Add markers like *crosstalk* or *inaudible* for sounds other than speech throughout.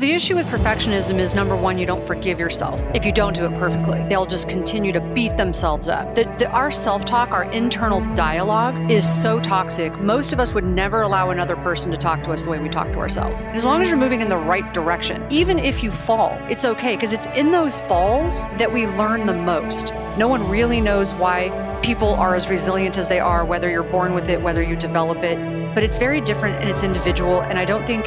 The issue with perfectionism is number one, you don't forgive yourself if you don't do it perfectly. They'll just continue to beat themselves up. The, our self talk, our internal dialogue is so toxic. Most of us would never allow another person to talk to us the way we talk to ourselves. As long as you're moving in the right direction, even if you fall, it's okay because it's in those falls that we learn the most. No one really knows why people are as resilient as they are, whether you're born with it, whether you develop it. But it's very different and it's individual. And I don't think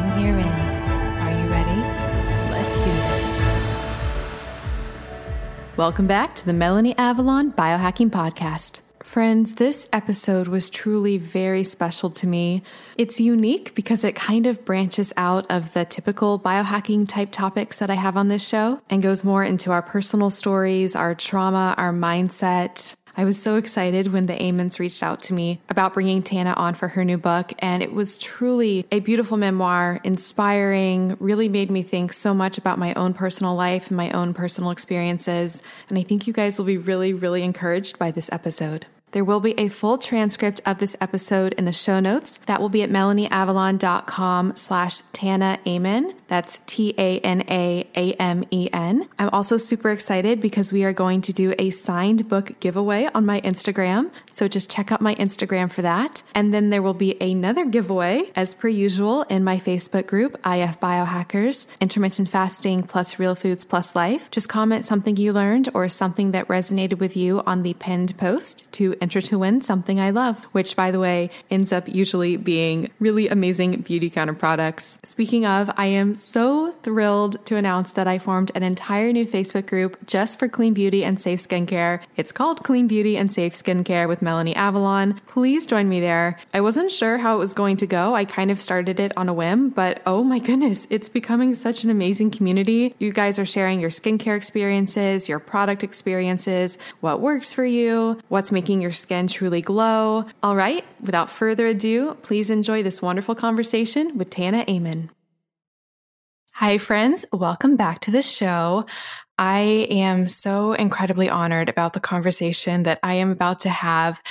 Are you ready? Let's do this. Welcome back to the Melanie Avalon Biohacking Podcast. Friends, this episode was truly very special to me. It's unique because it kind of branches out of the typical biohacking type topics that I have on this show and goes more into our personal stories, our trauma, our mindset, I was so excited when the Amens reached out to me about bringing Tana on for her new book, and it was truly a beautiful memoir, inspiring, really made me think so much about my own personal life and my own personal experiences. And I think you guys will be really, really encouraged by this episode. There will be a full transcript of this episode in the show notes. That will be at melanieavalon.com slash Tana Amen. That's T-A-N-A-A-M-E-N. I'm also super excited because we are going to do a signed book giveaway on my Instagram. So just check out my Instagram for that. And then there will be another giveaway as per usual in my Facebook group, IF Biohackers, Intermittent Fasting plus Real Foods plus Life. Just comment something you learned or something that resonated with you on the pinned post to enter to win something I love, which by the way ends up usually being really amazing Beautycounter products. Speaking of, I am so thrilled to announce that I formed an entire new Facebook group just for clean beauty and safe skincare. It's called Clean Beauty and Safe Skincare with Melanie Avalon. Please join me there. I wasn't sure how it was going to go. I kind of started it on a whim, but oh my goodness, it's becoming such an amazing community. You guys are sharing your skincare experiences, your product experiences, what works for you, what's making your your skin truly glow. All right, without further ado, please enjoy this wonderful conversation with Tana Amen. Hi, friends. Welcome back to the show. I am so incredibly honored about the conversation that I am about to have.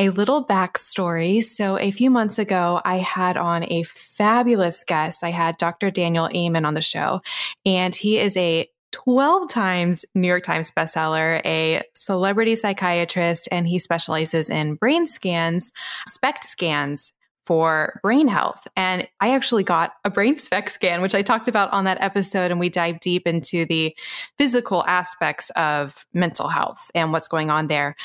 A little backstory. So, a few months ago, I had on a fabulous guest. I had Dr. Daniel Amen on the show, and he is a 12 times New York Times bestseller, a celebrity psychiatrist, and he specializes in brain scans, SPECT scans for brain health. And I actually got a brain SPECT scan, which I talked about on that episode. And we dive deep into the physical aspects of mental health and what's going on there.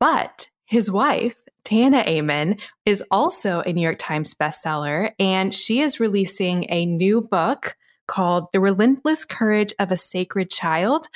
But his wife, Tana Amen is also a New York Times bestseller, and she is releasing a new book called The Relentless Courage of a Sacred Child.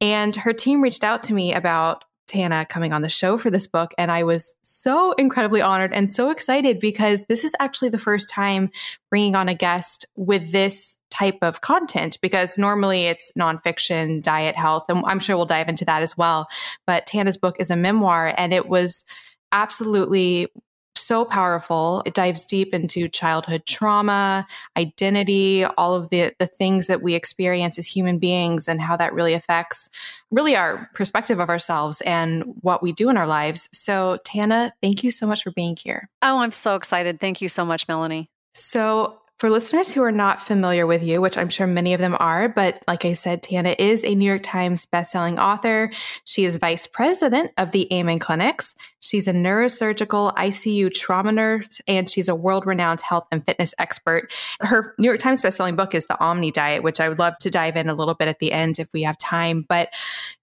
And her team reached out to me about Tana coming on the show for this book. And I was so incredibly honored and so excited because this is actually the first time bringing on a guest with this type of content because normally it's nonfiction, diet, health, and I'm sure we'll dive into that as well. But Tana's book is a memoir and it was absolutely so powerful. It dives deep into childhood trauma, identity, all of the the things that we experience as human beings and how that really affects really our perspective of ourselves and what we do in our lives. So, Tana, thank you so much for being here. Oh, I'm so excited. Thank you so much, Melanie. So, for listeners who are not familiar with you, which I'm sure many of them are, but like I said, Tana is a New York Times bestselling author. She is vice president of the Amen Clinics. She's a neurosurgical ICU trauma nurse, and she's a world renowned health and fitness expert. Her New York Times bestselling book is The Omni Diet, which I would love to dive in a little bit at the end if we have time. But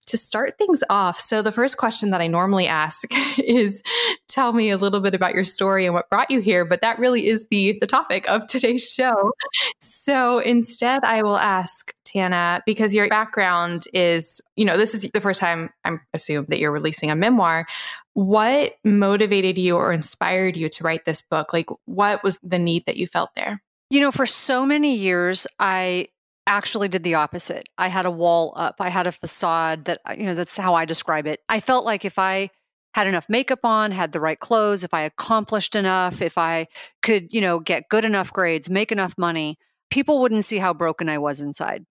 to start things off, so the first question that I normally ask *laughs* is tell me a little bit about your story and what brought you here, but that really is the the topic of *laughs* today's show. So instead I will ask Tana because your background is, you know, this is the first time I'm assume that you're releasing a memoir. What motivated you or inspired you to write this book? Like what was the need that you felt there? You know, for so many years I actually did the opposite. I had a wall up. I had a facade that uh, you know that's how I describe it. I felt like if I had enough makeup on, had the right clothes, if I accomplished enough, if I could, you know, get good enough grades, make enough money, people wouldn't see how broken I was inside.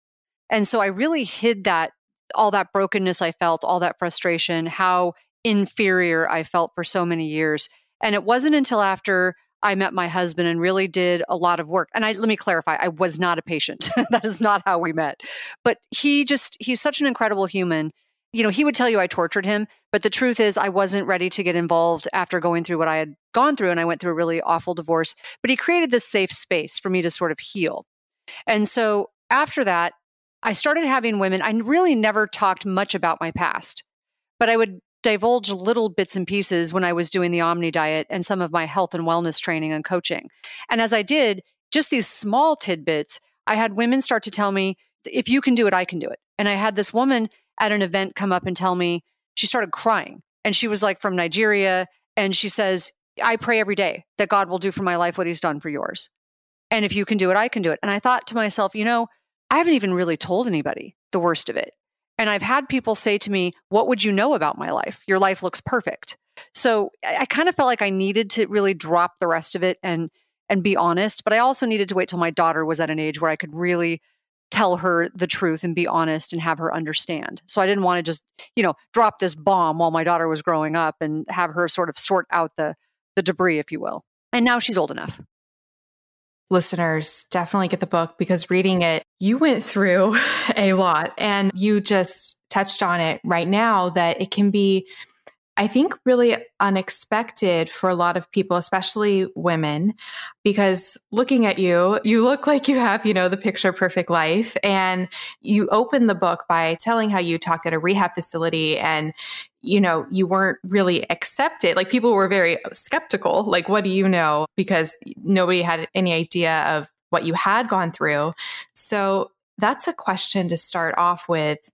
And so I really hid that all that brokenness I felt, all that frustration, how inferior I felt for so many years. And it wasn't until after I met my husband and really did a lot of work. And I let me clarify, I was not a patient. *laughs* that is not how we met. But he just he's such an incredible human. You know, he would tell you I tortured him, but the truth is I wasn't ready to get involved after going through what I had gone through and I went through a really awful divorce, but he created this safe space for me to sort of heal. And so after that, I started having women. I really never talked much about my past, but I would divulge little bits and pieces when I was doing the Omni diet and some of my health and wellness training and coaching. And as I did, just these small tidbits, I had women start to tell me, if you can do it, I can do it. And I had this woman at an event come up and tell me, she started crying. And she was like from Nigeria. And she says, I pray every day that God will do for my life what he's done for yours. And if you can do it, I can do it. And I thought to myself, you know, I haven't even really told anybody the worst of it. And I've had people say to me, What would you know about my life? Your life looks perfect. So I, I kind of felt like I needed to really drop the rest of it and and be honest. But I also needed to wait till my daughter was at an age where I could really tell her the truth and be honest and have her understand. So I didn't want to just, you know, drop this bomb while my daughter was growing up and have her sort of sort out the the debris, if you will. And now she's old enough listeners definitely get the book because reading it, you went through *laughs* a lot and you just touched on it right now that it can be I think really unexpected for a lot of people, especially women, because looking at you, you look like you have, you know, the picture perfect life. And you open the book by telling how you talked at a rehab facility and, you know, you weren't really accepted. Like people were very skeptical. Like, what do you know? Because nobody had any idea of what you had gone through. So that's a question to start off with.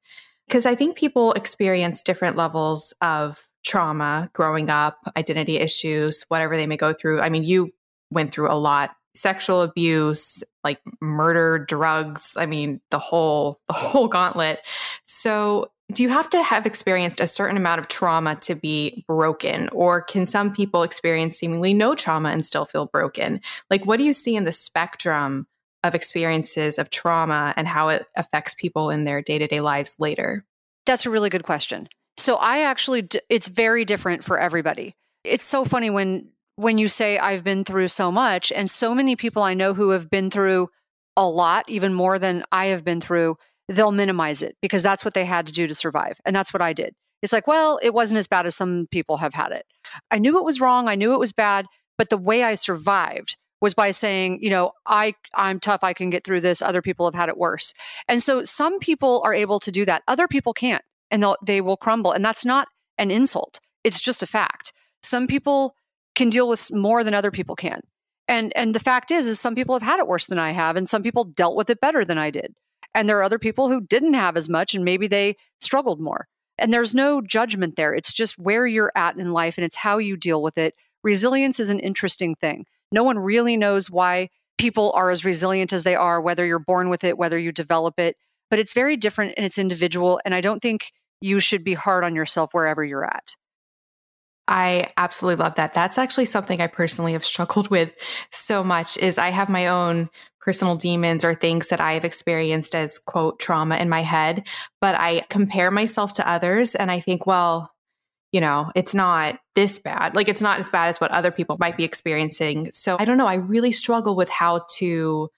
Because I think people experience different levels of trauma growing up, identity issues, whatever they may go through. I mean, you went through a lot. Sexual abuse like murder drugs i mean the whole the *laughs* whole gauntlet. So do you have to have experienced a certain amount of trauma to be broken? Or can some people experience seemingly no trauma and still feel broken? Like what do you see in the spectrum of experiences of trauma and how it affects people in their day-to-day lives later? That's a really good question so I actually, it's very different for everybody. It's so funny when when you say I've been through so much, and so many people I know who have been through a lot, even more than I have been through, they'll minimize it because that's what they had to do to survive, and that's what I did. It's like, well, it wasn't as bad as some people have had it. I knew it was wrong. I knew it was bad, but the way I survived was by saying, you know, I I'm tough, I can get through this. Other people have had it worse. And so some people are able to do that. Other people can't and they'll, they will crumble. And that's not an insult. It's just a fact. Some people can deal with more than other people can. And and the fact is is some people have had it worse than I have and some people dealt with it better than I did. And there are other people who didn't have as much and maybe they struggled more. And there's no judgment there. It's just where you're at in life and it's how you deal with it. Resilience is an interesting thing. No one really knows why people are as resilient as they are, whether you're born with it, whether you develop it but it's very different and it's individual. And I don't think you should be hard on yourself wherever you're at. I absolutely love that. That's actually something I personally have *laughs* struggled with so much is I have my own personal demons or things that I have experienced as quote trauma in my head, but I compare myself to others and I think, well, you know, it's not this bad. Like it's not as bad as what other people might be experiencing. So I don't know, I really struggle with how to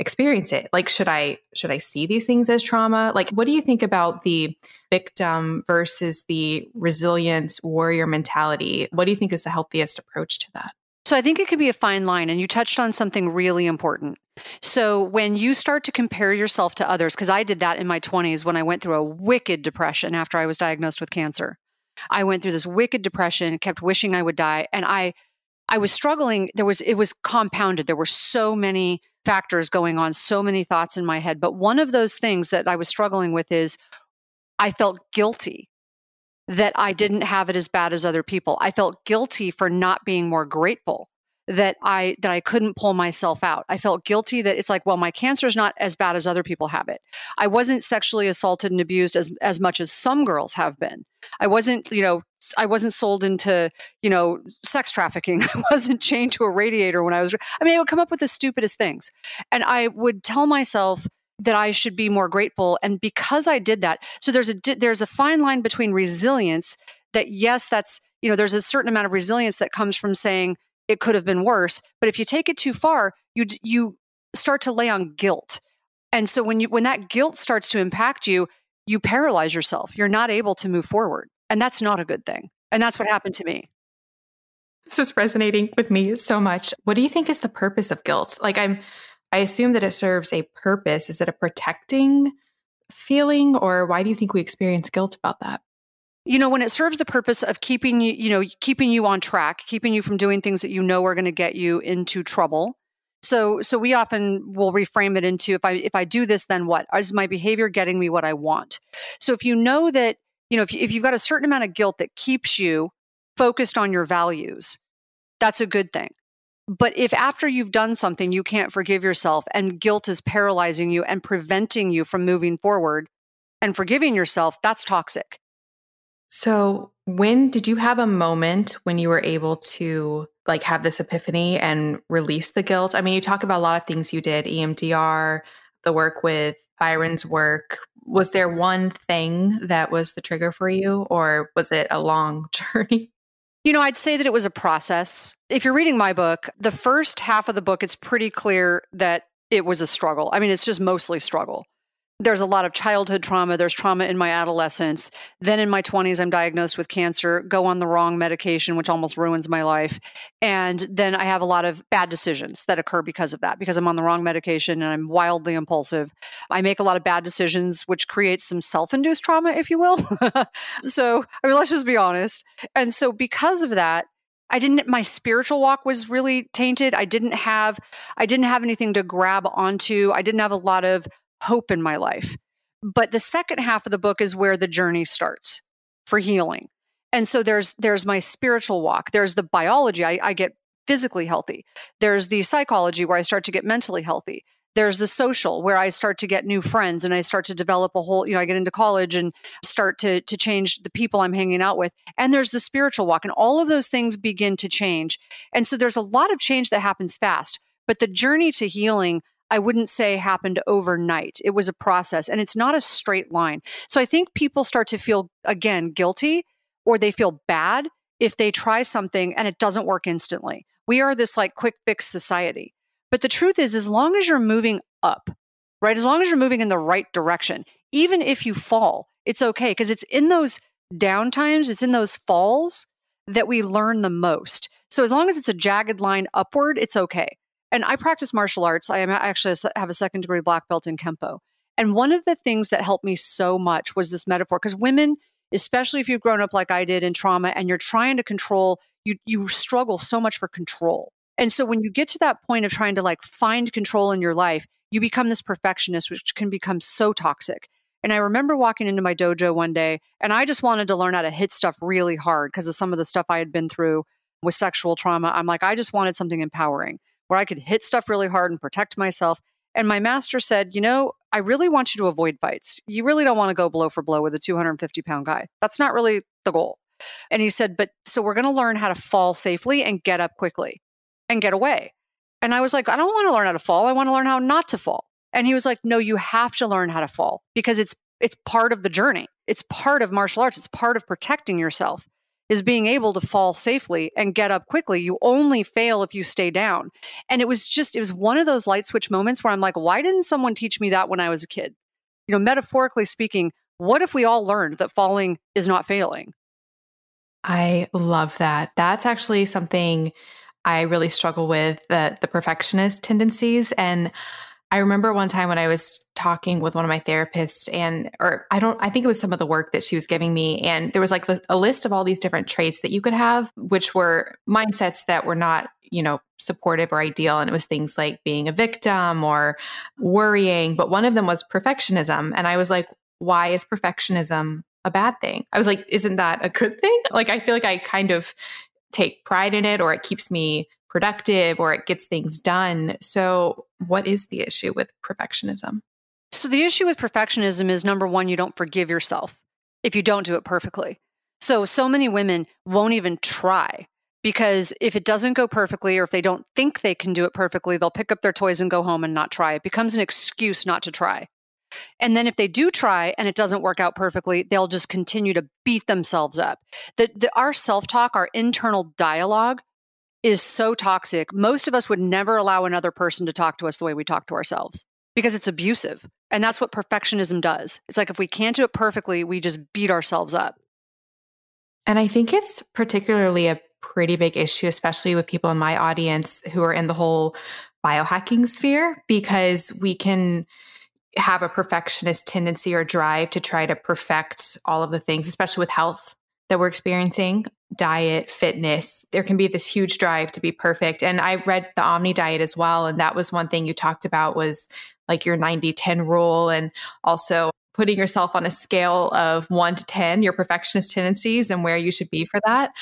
experience it like should i should i see these things as trauma like what do you think about the victim versus the resilience warrior mentality what do you think is the healthiest approach to that so I think it could be a fine line, and you touched on something really important. So when you start to compare yourself to others, because I did that in my 20s when I went through a wicked depression after I was diagnosed with cancer. I went through this wicked depression, kept wishing I would die, and I I was struggling. There was it was compounded. There were so many factors going on, so many thoughts in my head. But one of those things that I was struggling with is I felt guilty that I didn't have it as bad as other people. I felt guilty for not being more grateful that I that I couldn't pull myself out. I felt guilty that it's like, well, my cancer is not as bad as other people have it. I wasn't sexually assaulted and abused as as much as some girls have been. I wasn't, you know, I wasn't sold into, you know, sex trafficking. *laughs* I wasn't chained to a radiator when I was I mean, I would come up with the stupidest things. And I would tell myself that I should be more grateful and because I did that. So there's a there's a fine line between resilience that yes, that's, you know, there's a certain amount of resilience that comes from saying it could have been worse. But if you take it too far, you you start to lay on guilt. And so when you when that guilt starts to impact you, you paralyze yourself. You're not able to move forward. And that's not a good thing. And that's what happened to me. This is resonating with me so much. What do you think is the purpose of guilt? Like I'm I assume that it serves a purpose. Is it a protecting feeling or why do you think we experience guilt about that? You know when it serves the purpose of keeping you you know keeping you on track keeping you from doing things that you know are going to get you into trouble. So so we often will reframe it into if i if i do this then what? Is my behavior getting me what i want? So if you know that you know if, you, if you've got a certain amount of guilt that keeps you focused on your values that's a good thing. But if after you've done something you can't forgive yourself and guilt is paralyzing you and preventing you from moving forward and forgiving yourself that's toxic so, when did you have a moment when you were able to like have this epiphany and release the guilt? I mean, you talk about a lot of things you did, EMDR, the work with Byron's work. Was there one thing that was the trigger for you or was it a long *laughs* journey? You know, I'd say that it was a process. If you're reading my book, the first half of the book, it's pretty clear that it was a struggle. I mean, it's just mostly struggle there's a lot of childhood trauma. There's trauma in my adolescence. Then in my 20s, I'm diagnosed with cancer, go on the wrong medication, which almost ruins my life. And then I have a lot of bad decisions that occur because of that, because I'm on the wrong medication and I'm wildly impulsive. I make a lot of bad decisions, which creates some self induced trauma, if you will. *laughs* so, I mean, let's just be honest. And so, because of that, I didn't my spiritual walk was really tainted. I didn't have I didn't have anything to grab onto. I didn't have a lot of hope in my life. But the second half of the book is where the journey starts for healing. And so there's there's my spiritual walk. There's the biology. I, I get physically healthy. There's the psychology where I start to get mentally healthy. There's the social where I start to get new friends and I start to develop a whole, you know, I get into college and start to to change the people I'm hanging out with. And there's the spiritual walk and all of those things begin to change. And so there's a lot of change that happens fast. But the journey to healing I wouldn't say happened overnight. It was a process and it's not a straight line. So I think people start to feel, again, guilty or they feel bad if they try something and it doesn't work instantly. We are this like quick fix society. But the truth is, as long as you're moving up, right, as long as you're moving in the right direction, even if you fall, it's okay because it's in those downtimes, it's in those falls that we learn the most. So as long as it's a jagged line upward, it's okay and I practice martial arts. I am actually have a second degree black belt in Kempo. And one of the things that helped me so much was this metaphor because women, especially if you've grown up like I did in trauma and you're trying to control, you you struggle so much for control. And so when you get to that point of trying to like find control in your life, you become this perfectionist which can become so toxic. And I remember walking into my dojo one day and I just wanted to learn how to hit stuff really hard because of some of the stuff I had been through with sexual trauma. I'm like I just wanted something empowering where I could hit stuff really hard and protect myself. And my master said, You know, I really want you to avoid fights. You really don't want to go blow for blow with a 250 pound guy. That's not really the goal. And he said, But so we're going to learn how to fall safely and get up quickly and get away. And I was like, I don't want to learn how to fall. I want to learn how not to fall. And he was like, No, you have to learn how to fall because it's it's part of the journey. It's part of martial arts. It's part of protecting yourself is being able to fall safely and get up quickly. You only fail if you stay down. And it was just, it was one of those light switch moments where I'm like, why didn't someone teach me that when I was a kid? You know, metaphorically speaking, what if we all learned that falling is not failing? I love that. That's actually something I really struggle with the the perfectionist tendencies and I remember one time when I was talking with one of my therapists, and, or I don't, I think it was some of the work that she was giving me. And there was like a list of all these different traits that you could have, which were mindsets that were not, you know, supportive or ideal. And it was things like being a victim or worrying. But one of them was perfectionism. And I was like, why is perfectionism a bad thing? I was like, isn't that a good thing? *laughs* Like, I feel like I kind of take pride in it or it keeps me productive or it gets things done. So, what is the issue with perfectionism? So, the issue with perfectionism is number one, you don't forgive yourself if you don't do it perfectly. So, so many women won't even try because if it doesn't go perfectly or if they don't think they can do it perfectly, they'll pick up their toys and go home and not try. It becomes an excuse not to try. And then if they do try and it doesn't work out perfectly, they'll just continue to beat themselves up. The, the, our self talk, our internal dialogue is so toxic. Most of us would never allow another person to talk to us the way we talk to ourselves because it's abusive. And that's what perfectionism does. It's like if we can't do it perfectly, we just beat ourselves up. And I think it's particularly a pretty big issue, especially with people in my audience who are in the whole biohacking sphere, because we can have a perfectionist tendency or drive to try to perfect all of the things, especially with health that we're experiencing diet, fitness. There can be this huge drive to be perfect. And I read the Omni diet as well. And that was one thing you talked about was like your 90 10 rule and also putting yourself on a scale of one to 10, your perfectionist tendencies and where you should be for that.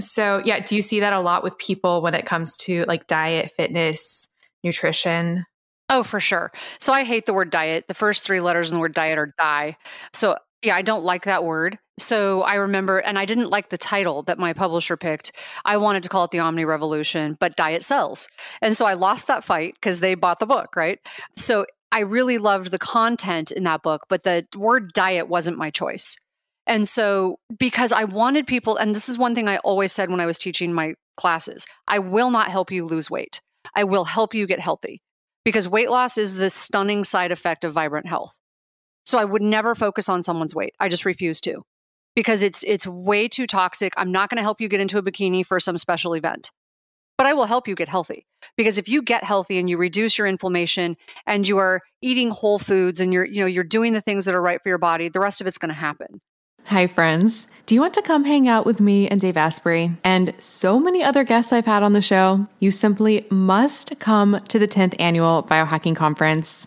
So, yeah, do you see that a lot with people when it comes to like diet, fitness, nutrition? Oh, for sure. So I hate the word diet. The first three letters in the word diet are die. So yeah, I don't like that word. So I remember, and I didn't like the title that my publisher picked. I wanted to call it the Omni Revolution, but diet sells. And so I lost that fight because they bought the book, right? So I really loved the content in that book, but the word diet wasn't my choice. And so, because I wanted people, and this is one thing I always said when I was teaching my classes I will not help you lose weight. I will help you get healthy because weight loss is the stunning side effect of vibrant health. So I would never focus on someone's weight. I just refuse to because it's it's way too toxic. I'm not going to help you get into a bikini for some special event. But I will help you get healthy because if you get healthy and you reduce your inflammation and you are eating whole foods and you're you know you're doing the things that are right for your body, the rest of it's going to happen. Hi, friends. Do you want to come hang out with me and Dave Asprey and so many other guests I've had on the show? You simply must come to the 10th annual Biohacking Conference.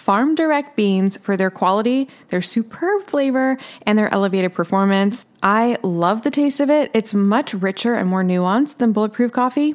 farm direct beans for their quality, their superb flavor, and their elevated performance. I love the taste of it. It's much richer and more nuanced than bulletproof coffee.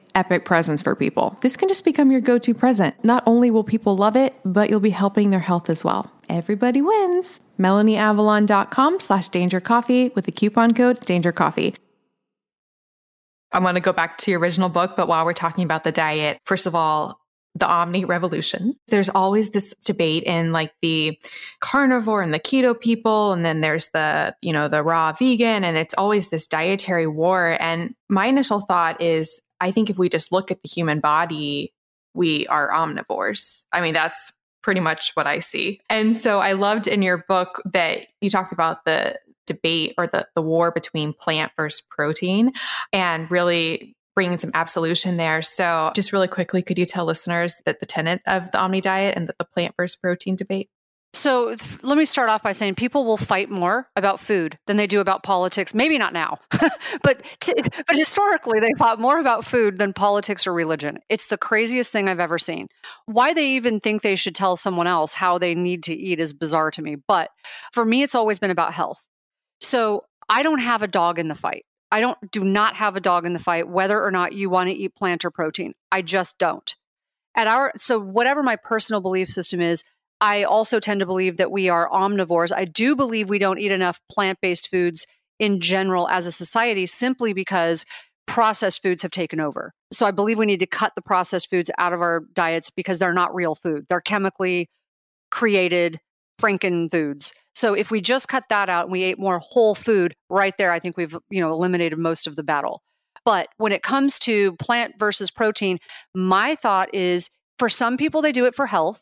epic presents for people. This can just become your go to present. Not only will people love it, but you'll be helping their health as well. Everybody wins. MelanieAvalon.com slash danger coffee with the coupon code danger coffee. I want to go back to your original book, but while we're talking about the diet, first of all, the omni revolution. There's always this debate in like the carnivore and the keto people and then there's the, you know, the raw vegan and it's always this dietary war and my initial thought is I think if we just look at the human body, we are omnivores. I mean, that's pretty much what I see. And so I loved in your book that you talked about the debate or the, the war between plant versus protein and really bringing some absolution there. So, just really quickly, could you tell listeners that the tenet of the Omni diet and the, the plant versus protein debate? So let me start off by saying people will fight more about food than they do about politics. Maybe not now, *laughs* but but historically they fought more about food than politics or religion. It's the craziest thing I've ever seen. Why they even think they should tell someone else how they need to eat is bizarre to me. But for me, it's always been about health. So I don't have a dog in the fight. I don't do not have a dog in the fight whether or not you want to eat plant or protein. I just don't. At our so whatever my personal belief system is, I also tend to believe that we are omnivores. I do believe we don't eat enough plant-based foods in general as a society simply because processed foods have taken over. So I believe we need to cut the processed foods out of our diets because they're not real food. They're chemically created Franken foods. So if we just cut that out and we ate more whole food right there, I think we've, you know, eliminated most of the battle. But when it comes to plant versus protein, my thought is for some people they do it for health.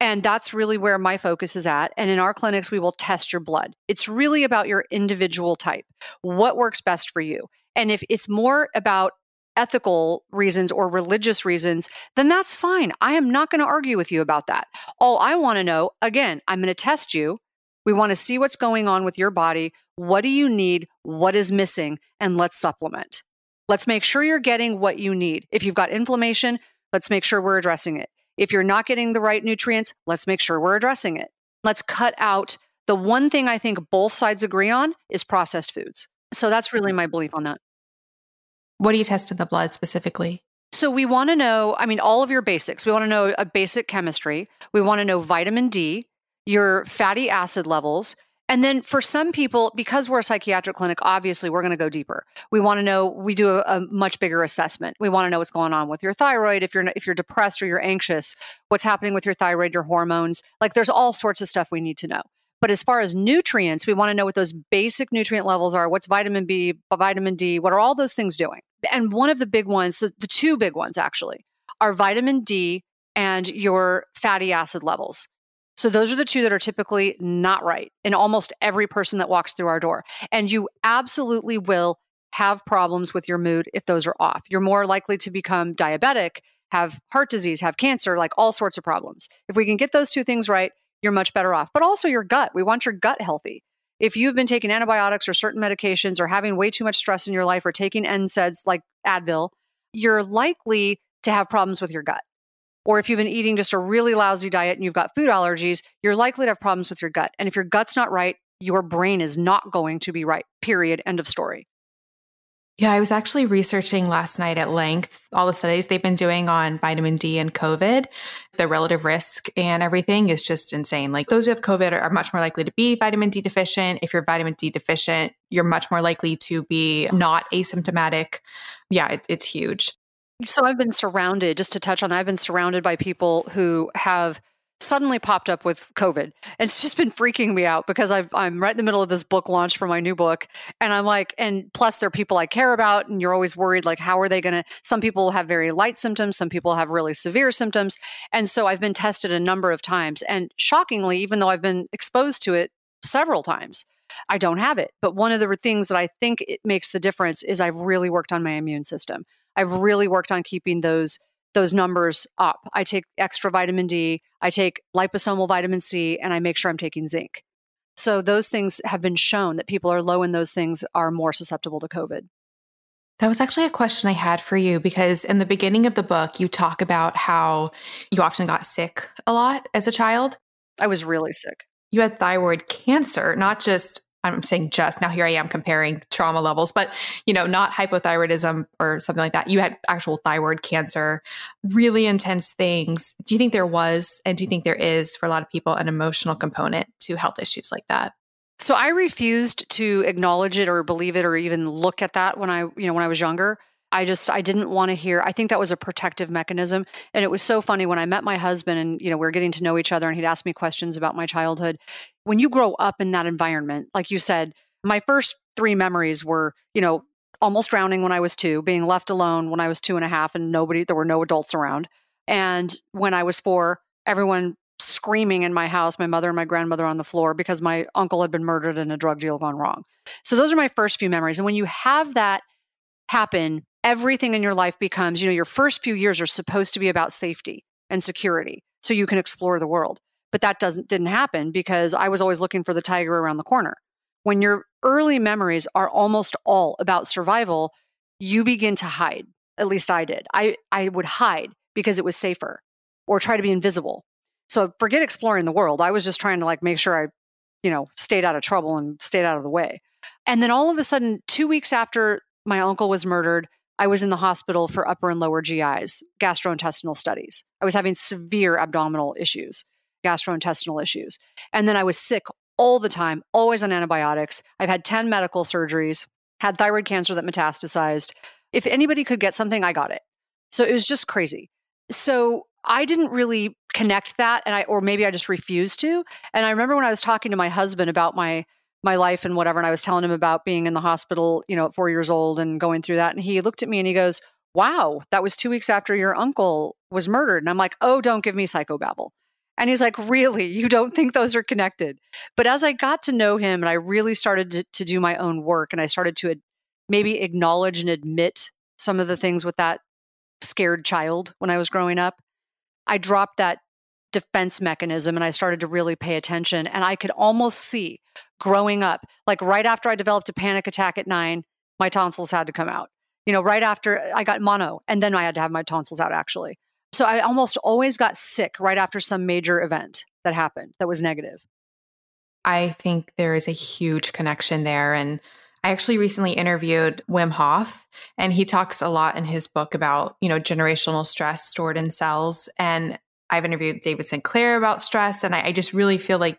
And that's really where my focus is at. And in our clinics, we will test your blood. It's really about your individual type. What works best for you? And if it's more about ethical reasons or religious reasons, then that's fine. I am not going to argue with you about that. All I want to know, again, I'm going to test you. We want to see what's going on with your body. What do you need? What is missing? And let's supplement. Let's make sure you're getting what you need. If you've got inflammation, let's make sure we're addressing it. If you're not getting the right nutrients, let's make sure we're addressing it. Let's cut out the one thing I think both sides agree on is processed foods. So that's really mm-hmm. my belief on that. What do you test in the blood specifically? So we want to know, I mean, all of your basics. We want to know a basic chemistry. We want to know vitamin D, your fatty acid levels. And then for some people, because we're a psychiatric clinic, obviously we're going to go deeper. We want to know, we do a, a, much bigger assessment. We want to know what's going on with your thyroid. If you're, if you're depressed or you're anxious, what's happening with your thyroid, your hormones. Like there's all sorts of stuff we need to know. But as far as nutrients, we want to know what those basic nutrient levels are. What's vitamin B, vitamin D? What are all those things doing? And one of the big ones, the two big ones actually, are vitamin D and your fatty acid levels. So those are the two that are typically not right in almost every person that walks through our door. And you absolutely will have problems with your mood if those are off. You're more likely to become diabetic, have heart disease, have cancer, like all sorts of problems. If we can get those two things right, you're much better off. But also your gut. We want your gut healthy. If you've been taking antibiotics or certain medications or having way too much stress in your life or taking NSAIDs like Advil, you're likely to have problems with your gut. Or if you've been eating just a really lousy diet and you've got food allergies, you're likely to have problems with your gut. And if your gut's not right, your brain is not going to be right. Period. End of story. Yeah, I was actually researching last night at length all the studies they've been doing on vitamin D and COVID. The relative risk and everything is just insane. Like those who have COVID are much more likely to be vitamin D deficient. If you're vitamin D deficient, you're much more likely to be not asymptomatic. Yeah, it, it's huge. So I've been surrounded, just to touch on that, I've been surrounded by people who have suddenly popped up with COVID. And it's just been freaking me out because i am right in the middle of this book launch for my new book. And I'm like, and plus they're people I care about. And you're always worried, like, how are they going to? Some people have very light symptoms, some people have really severe symptoms. And so I've been tested a number of times. And shockingly, even though I've been exposed to it several times, I don't have it. But one of the things that I think it makes the difference is I've really worked on my immune system. I've really worked on keeping those those numbers up. I take extra vitamin D, I take liposomal vitamin C, and I make sure I'm taking zinc. So those things have been shown that people are low in those things are more susceptible to COVID. That was actually a question I had for you because in the beginning of the book, you talk about how you often got sick a lot as a child. I was really sick. You had thyroid cancer, not just I'm saying just now here I am comparing trauma levels, but you know, not hypothyroidism or something like that. You had actual thyroid cancer, really intense things. Do you think there was, and do you think there is for a lot of people, an emotional component to health issues like that? So I refused to acknowledge it or believe it or even look at that when I, you know, when I was younger. I just I didn't want to hear. I think that was a protective mechanism, and it was so funny when I met my husband, and you know we are getting to know each other, and he'd ask me questions about my childhood. When you grow up in that environment, like you said, my first three memories were, you know, almost drowning when I was two, being left alone when I was two and a half, and nobody, there were no adults around, and when I was four, everyone screaming in my house, my mother and my grandmother on the floor because my uncle had been murdered and a drug deal gone wrong. So those are my first few memories, and when you have that happen everything in your life becomes, you know, your first few years are supposed to be about safety and security so you can explore the world. But that doesn't didn't happen because I was always looking for the tiger around the corner. When your early memories are almost all about survival, you begin to hide. At least I did. I I would hide because it was safer or try to be invisible. So forget exploring the world. I was just trying to like make sure I, you know, stayed out of trouble and stayed out of the way. And then all of a sudden, 2 weeks after my uncle was murdered, I was in the hospital for upper and lower GIs, gastrointestinal studies. I was having severe abdominal issues, gastrointestinal issues. And then I was sick all the time, always on antibiotics. I've had 10 medical surgeries, had thyroid cancer that metastasized. If anybody could get something, I got it. So it was just crazy. So I didn't really connect that and I or maybe I just refused to. And I remember when I was talking to my husband about my my life and whatever. And I was telling him about being in the hospital, you know, at four years old and going through that. And he looked at me and he goes, Wow, that was two weeks after your uncle was murdered. And I'm like, Oh, don't give me psychobabble. And he's like, Really? You don't think those are connected? But as I got to know him and I really started to, to do my own work and I started to maybe acknowledge and admit some of the things with that scared child when I was growing up. I dropped that defense mechanism and I started to really pay attention. And I could almost see growing up, like right after I developed a panic attack at nine, my tonsils had to come out. You know, right after I got mono, and then I had to have my tonsils out actually. So I almost always got sick right after some major event that happened that was negative. I think there is a huge connection there. And I actually recently interviewed Wim Hof, and he talks a lot in his book about, you know, generational stress stored in cells. And I've interviewed David Sinclair about stress, and I, I just really feel like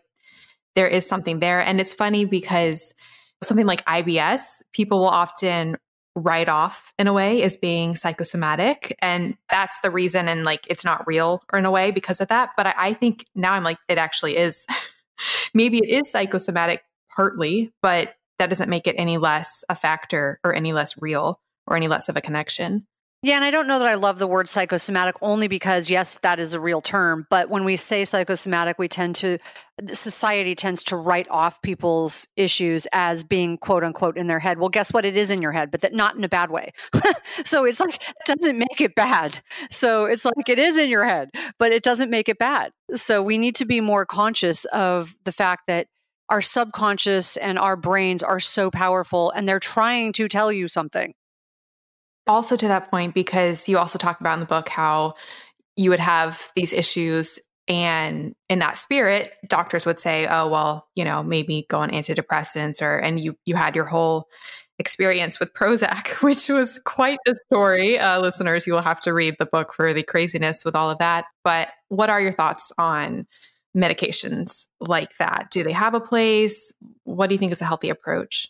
there is something there. And it's funny because something like IBS, people will often write off in a way as being psychosomatic. And that's the reason. And like, it's not real or in a way because of that. But I, I think now I'm like, it actually is. *laughs* Maybe it is psychosomatic partly, but that doesn't make it any less a factor or any less real or any less of a connection. Yeah, and I don't know that I love the word psychosomatic only because, yes, that is a real term. But when we say psychosomatic, we tend to, society tends to write off people's issues as being quote unquote in their head. Well, guess what? It is in your head, but that not in a bad way. *laughs* so it's like, it doesn't make it bad. So it's like, it is in your head, but it doesn't make it bad. So we need to be more conscious of the fact that our subconscious and our brains are so powerful and they're trying to tell you something also to that point because you also talk about in the book how you would have these issues and in that spirit doctors would say oh well you know maybe go on antidepressants or and you you had your whole experience with prozac *laughs* which was quite the story. Uh, listeners you will have to read the book for the craziness with all of that. But what are your thoughts on medications like that? Do they have a place? What do you think is a healthy approach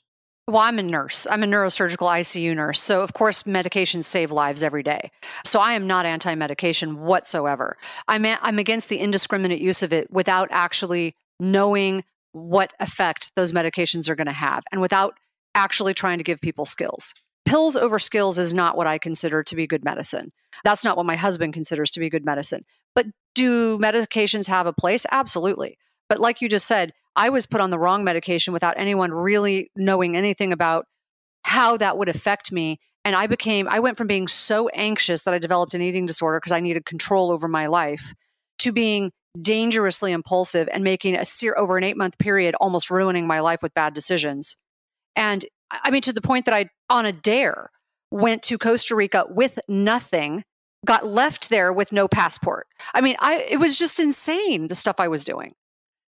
well, I'm a nurse. I'm a neurosurgical ICU nurse. So, of course, medications save lives every day. So, I am not anti medication whatsoever. I'm, a- I'm against the indiscriminate use of it without actually knowing what effect those medications are going to have and without actually trying to give people skills. Pills over skills is not what I consider to be good medicine. That's not what my husband considers to be good medicine. But do medications have a place? Absolutely. But like you just said, I was put on the wrong medication without anyone really knowing anything about how that would affect me. And I became, I went from being so anxious that I developed an eating disorder because I needed control over my life to being dangerously impulsive and making a seer over an eight month period, almost ruining my life with bad decisions. And I mean, to the point that I, on a dare, went to Costa Rica with nothing, got left there with no passport. I mean, I, it was just insane, the stuff I was doing.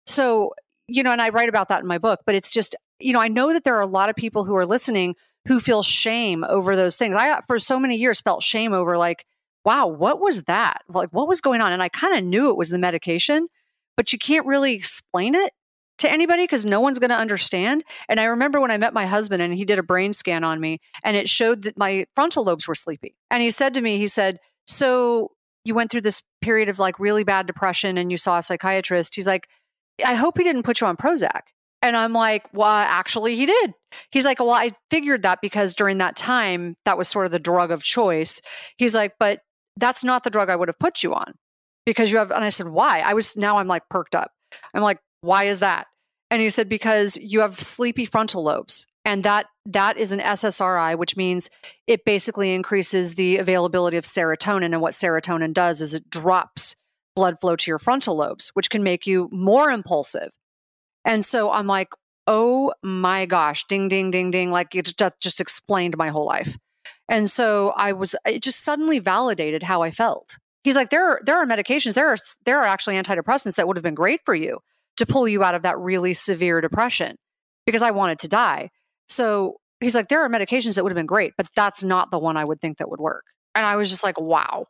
So you know, and I write about that in my book, but it's just, you know, I know that there are a lot of people who are listening who feel shame over those things. I, uh, for so many years, felt shame over like, wow, what was that? Like, what was going on? And I kind of knew it was the medication, but you can't really explain it to anybody because no one's going to understand. And I remember when I met my husband and he did a brain scan on me and it showed that my frontal lobes were sleepy. And he said to me, he said, So you went through this period of like really bad depression and you saw a psychiatrist. He's like, I hope he didn't put you on Prozac. And I'm like, well, actually, he did. He's like, well, I figured that because during that time, that was sort of the drug of choice. He's like, but that's not the drug I would have put you on because you have. And I said, why? I was, now I'm like perked up. I'm like, why is that? And he said, because you have sleepy frontal lobes. And that that is an SSRI, which means it basically increases the availability of serotonin. And what serotonin does is it drops blood flow to your frontal lobes, which can make you more impulsive. And so I'm like, oh my gosh, ding, ding, ding, ding. Like it just just explained my whole life. And so I was, it just suddenly validated how I felt. He's like, there are, there are medications, there are, there are actually antidepressants that would have been great for you to pull you out of that really severe depression because I wanted to die. So he's like, there are medications that would have been great, but that's not the one I would think that would work. And I was just like, wow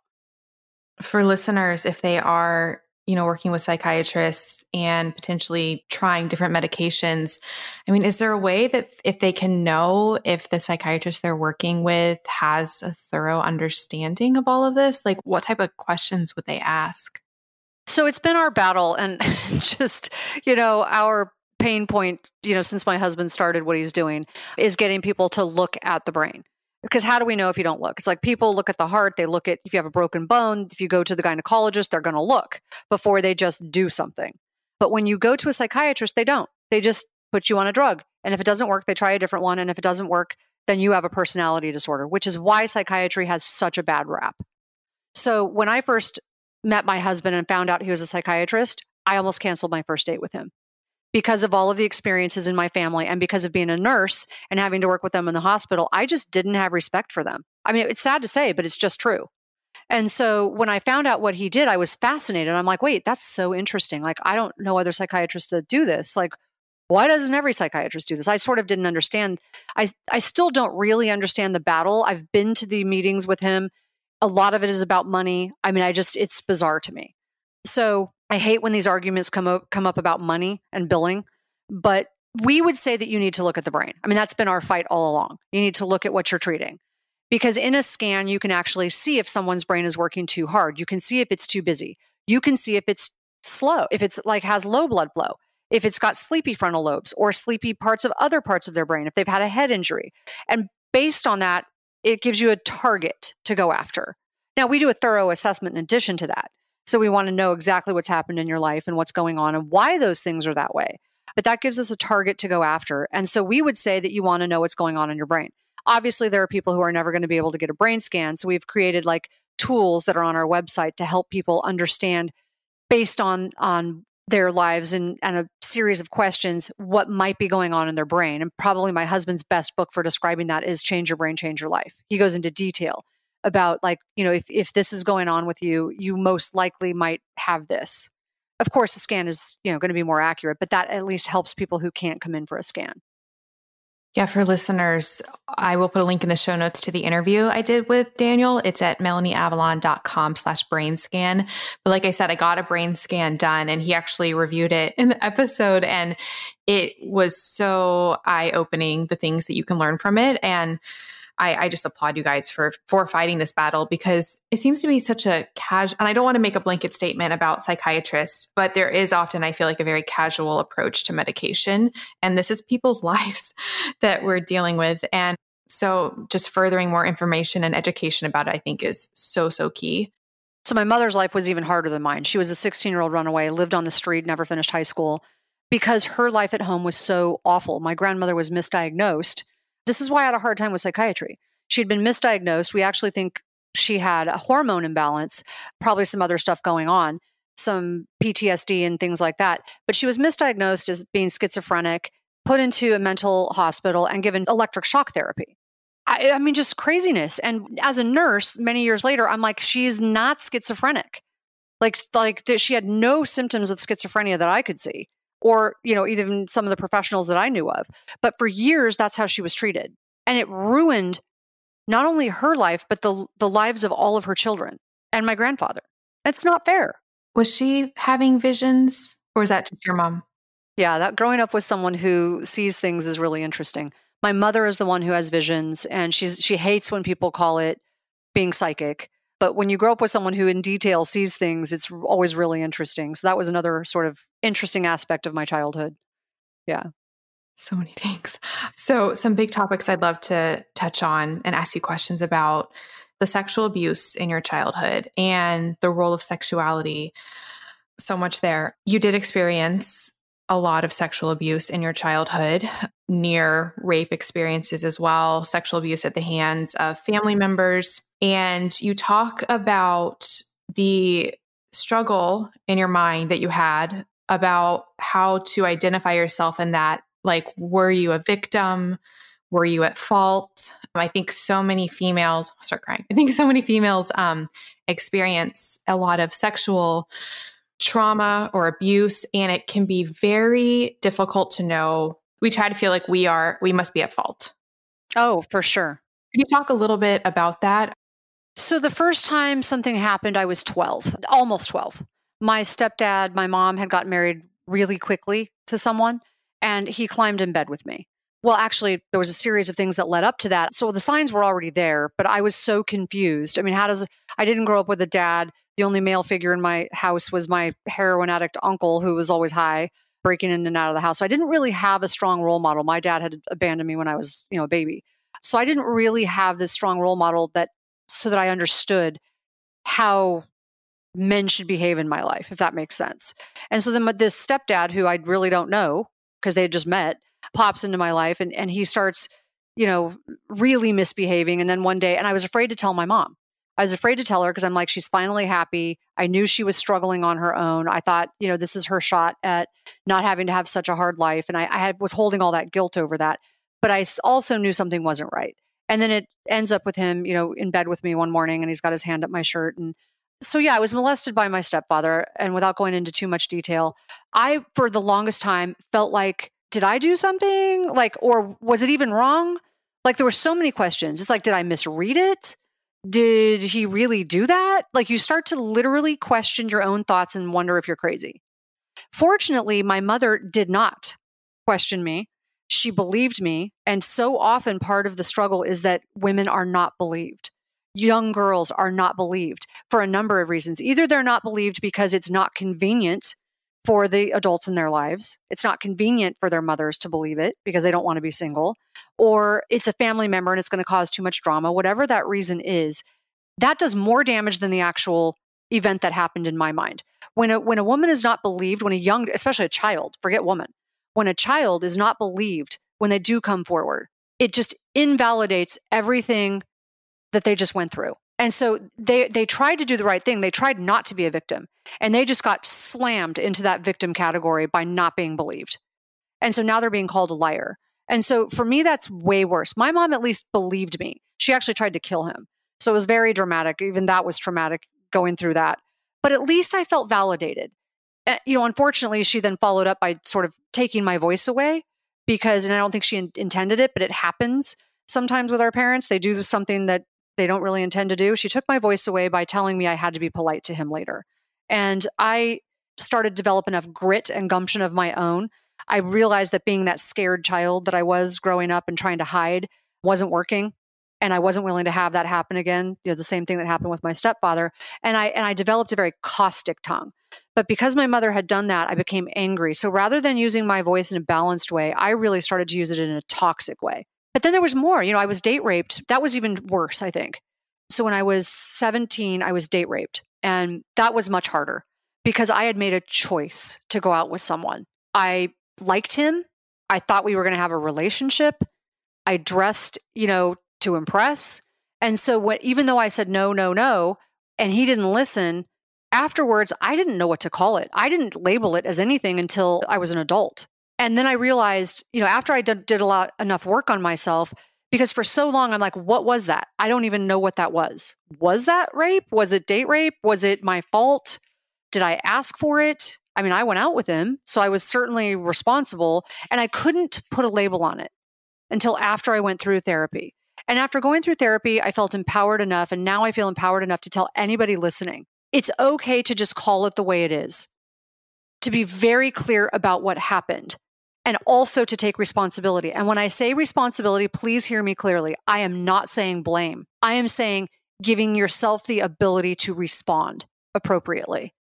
for listeners, if they are, you know, working with psychiatrists and potentially trying different medications, I mean, is there a way that if they can know if the psychiatrist they're working with has a thorough understanding of all of this? Like, what type of questions would they ask? So it's been our battle and *laughs* just, you know, our pain point, you know, since my husband started what he's doing is getting people to look at the brain because how do we know if you don't look? It's like people look at the heart, they look at if you have a broken bone, if you go to the gynecologist, they're going to look before they just do something. But when you go to a psychiatrist, they don't. They just put you on a drug. And if it doesn't work, they try a different one. And if it doesn't work, then you have a personality disorder, which is why psychiatry has such a bad rap. So when I first met my husband and found out he was a psychiatrist, I almost canceled my first date with him because of all of the experiences in my family and because of being a nurse and having to work with them in the hospital. I just didn't have respect for them. I mean, it's sad to say, but it's just true. And so when I found out what he did, I was fascinated. I'm like, wait, that's so interesting. Like, I don't know other psychiatrists that do this. Like, why doesn't every psychiatrist do this? I sort of didn't understand. I, I still don't really understand the battle. I've been to the meetings with him. A lot of it is about money. I mean, I just, it's bizarre to me. So I hate when these arguments come up, come up about money and billing, but we would say that you need to look at the brain. I mean, that's been our fight all along. You need to look at what you're treating. Because in a scan, you can actually see if someone's brain is working too hard. You can see if it's too busy. You can see if it's slow, if it's like has low blood flow, if it's got sleepy frontal lobes or sleepy parts of other parts of their brain, if they've had a head injury. And based on that, it gives you a target to go after. Now, we do a thorough assessment in addition to that. So we want to know exactly what's happened in your life and what's going on and why those things are that way. But that gives us a target to go after. And so we would say that you want to know what's going on in your brain. Obviously, there are people who are never going to be able to get a brain scan. So we've created like tools that are on our website to help people understand based on on their lives and, and a series of questions what might be going on in their brain. And probably my husband's best book for describing that is Change Your Brain, Change Your Life. He goes into detail about like, you know, if, if this is going on with you, you most likely might have this. Of course, the scan is, you know, going to be more accurate, but that at least helps people who can't come in for a scan. Yeah, for listeners, I will put a link in the show notes to the interview I did with Daniel. It's at melanieavalon.com slash brain scan. But like I said, I got a brain scan done and he actually reviewed it in the episode and it was so eye opening, the things that you can learn from it. And I, I just applaud you guys for for fighting this battle because it seems to be such a casual and I don't want to make a blanket statement about psychiatrists, but there is often I feel like a very casual approach to medication. And this is people's *laughs* lives that we're dealing with. And so just furthering more information and education about it, I think is so, so key. So my mother's life was even harder than mine. She was a 16 year old runaway, lived on the street, never finished high school because her life at home was so awful. My grandmother was misdiagnosed this is why I had a hard time with psychiatry. She'd been misdiagnosed. We actually think she had a hormone imbalance, probably some other stuff going on, some PTSD and things like that. But she was misdiagnosed as being schizophrenic, put into a mental hospital, and given electric shock therapy. I, I mean, just craziness. And as a nurse, many years later, I'm like, she's not schizophrenic. Like, like she had no symptoms of schizophrenia that I could see or you know even some of the professionals that i knew of. But for years that's how she was treated. And it ruined not only her life but the the lives of all of her children and my grandfather. It's not fair. Was she having visions or was that just your mom? Yeah that growing up with someone who sees things is really interesting. My mother is the one who has visions and she's she hates when people call it being psychic but when you grow up with someone who in detail sees things, it's always really interesting. So that was another sort of interesting aspect of my childhood. Yeah. So many *laughs* things. So, some big topics I'd love to touch on and ask you questions about the sexual abuse in your childhood and the role of sexuality. So much there. You did experience a lot of sexual abuse in your childhood, near rape experiences as well, sexual abuse at the hands of family members. And you talk about the struggle in your mind that you had about how to identify yourself in that. Like, were you a victim? Were you at fault? I think so many females I'll start crying. I think so many females um, experience a lot of sexual trauma or abuse, and it can be very difficult to know. We try to feel like we are, we must be at fault. Oh, for sure. Can you talk a little bit about that? So the first time something happened, I was 12, almost 12. My stepdad, my mom had gotten married really quickly to someone, and he climbed in bed with me. Well, actually, there was a series of things that led up to that. So the signs were already there, but I was so confused. I mean, how does I didn't grow up with a dad. The only male figure in my house was my heroin addict uncle, who was always high, breaking in and out of the house. So I didn't really have a strong role model. My dad had abandoned me when I was, you know, a baby. So I didn't really have this strong role model that so that I understood how men should behave in my life, if that makes sense. And so then this stepdad, who I really don't know because they had just met, pops into my life and, and he starts you know, really misbehaving. And then one day, and I was afraid to tell my mom. I was afraid to tell her because I'm like, she's finally happy. I knew she was struggling on her own. I thought, you know, this is her shot at not having to have such a hard life. And I, I had, was holding all that guilt over that. But I also knew something wasn't right. And then it ends up with him, you know, in bed with me one morning and he's got his hand up my shirt. And so, yeah, I was molested by my stepfather. And without going into too much detail, I, for the longest time, felt like, did I do something? Like, or was it even wrong? Like, there were so many questions. It's like, did I misread it? did he really do that? Like you start to literally question your own thoughts and wonder if you're crazy. Fortunately, my mother did not question me. She believed me. And so often, part of the struggle is that women are not believed. Young girls are not believed for a number of reasons. Either they're not believed because it's not convenient for the adults in their lives. It's not convenient for their mothers to believe it because they don't want to be single, or it's a family member and it's going to cause too much drama, whatever that reason is. That does more damage than the actual event that happened in my mind. When a, when a woman is not believed, when a young, especially a child, forget woman, when a child is not believed when they do come forward, it just invalidates everything that they just went through. And so they they tried to do the right thing. They tried not to be a victim. And they just got slammed into that victim category by not being believed. And so now they're being called a liar. And so for me that's way worse. My mom at least believed me. She actually tried to kill him. So it was very dramatic. Even that was traumatic going through that. But at least I felt validated. Uh, you know, unfortunately, she then followed up by sort of taking my voice away because, and I don't think she in- intended it, but it happens sometimes with our parents. They do something that they don't really intend to do. She took my voice away by telling me I had to be polite to him later. And I started to develop enough grit and gumption of my own. I realized that being that scared child that I was growing up and trying to hide wasn't working. And I wasn't willing to have that happen again. You know, the same thing that happened with my stepfather. And I and I developed a very caustic tongue. But because my mother had done that, I became angry. So rather than using my voice in a balanced way, I really started to use it in a toxic way. But then there was more. You know, I was date raped. That was even worse, I think. So when I was 17, I was date raped. And that was much harder because I had made a choice to go out with someone. I liked him. I thought we were going to have a relationship. I dressed, you know, to impress. And so what even though I said no, no, no, and he didn't listen, afterwards I didn't know what to call it. I didn't label it as anything until I was an adult. And then I realized, you know, after I did, did a lot enough work on myself, because for so long I'm like, what was that? I don't even know what that was. Was that rape? Was it date rape? Was it my fault? Did I ask for it? I mean, I went out with him, so I was certainly responsible, and I couldn't put a label on it until after I went through therapy. And after going through therapy, I felt empowered enough, and now I feel empowered enough to tell anybody listening it's okay to just call it the way it is, to be very clear about what happened and also to take responsibility. And when I say responsibility, please hear me clearly. I am not saying blame. I am saying giving yourself the ability to respond appropriately.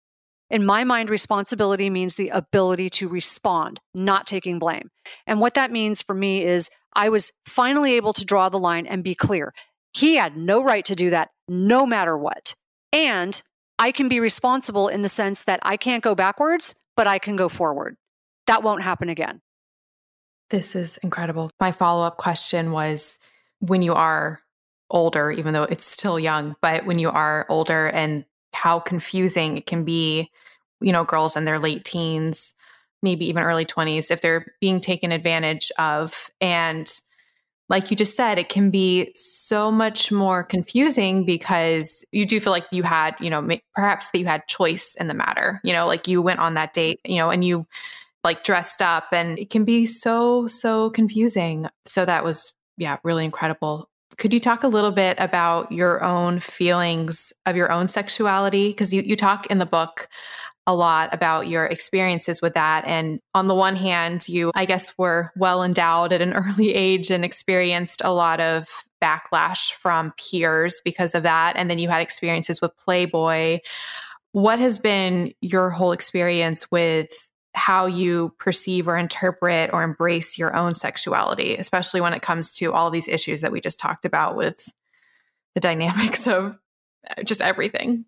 In my mind, responsibility means the ability to respond, not taking blame. And what that means for me is I was finally able to draw the line and be clear. He had no right to do that, no matter what. And I can be responsible in the sense that I can't go backwards, but I can go forward. That won't happen again. This is incredible. My follow up question was when you are older, even though it's still young, but when you are older and how confusing it can be, you know, girls in their late teens, maybe even early 20s, if they're being taken advantage of. And like you just said, it can be so much more confusing because you do feel like you had, you know, perhaps that you had choice in the matter, you know, like you went on that date, you know, and you like dressed up and it can be so so confusing. So that was yeah really incredible. Could you talk a little bit about your own feelings of your own sexuality? Because you, you talk in the book a lot about your experiences with that. And on the one hand you i guess were well endowed at an *laughs* early age and experienced a lot of backlash from peers because of that. And then you had experiences with playboy. What has been your whole experience with how you perceive or interpret or embrace your own sexuality, especially when it comes to all these issues that we just talked about with the dynamics of just everything.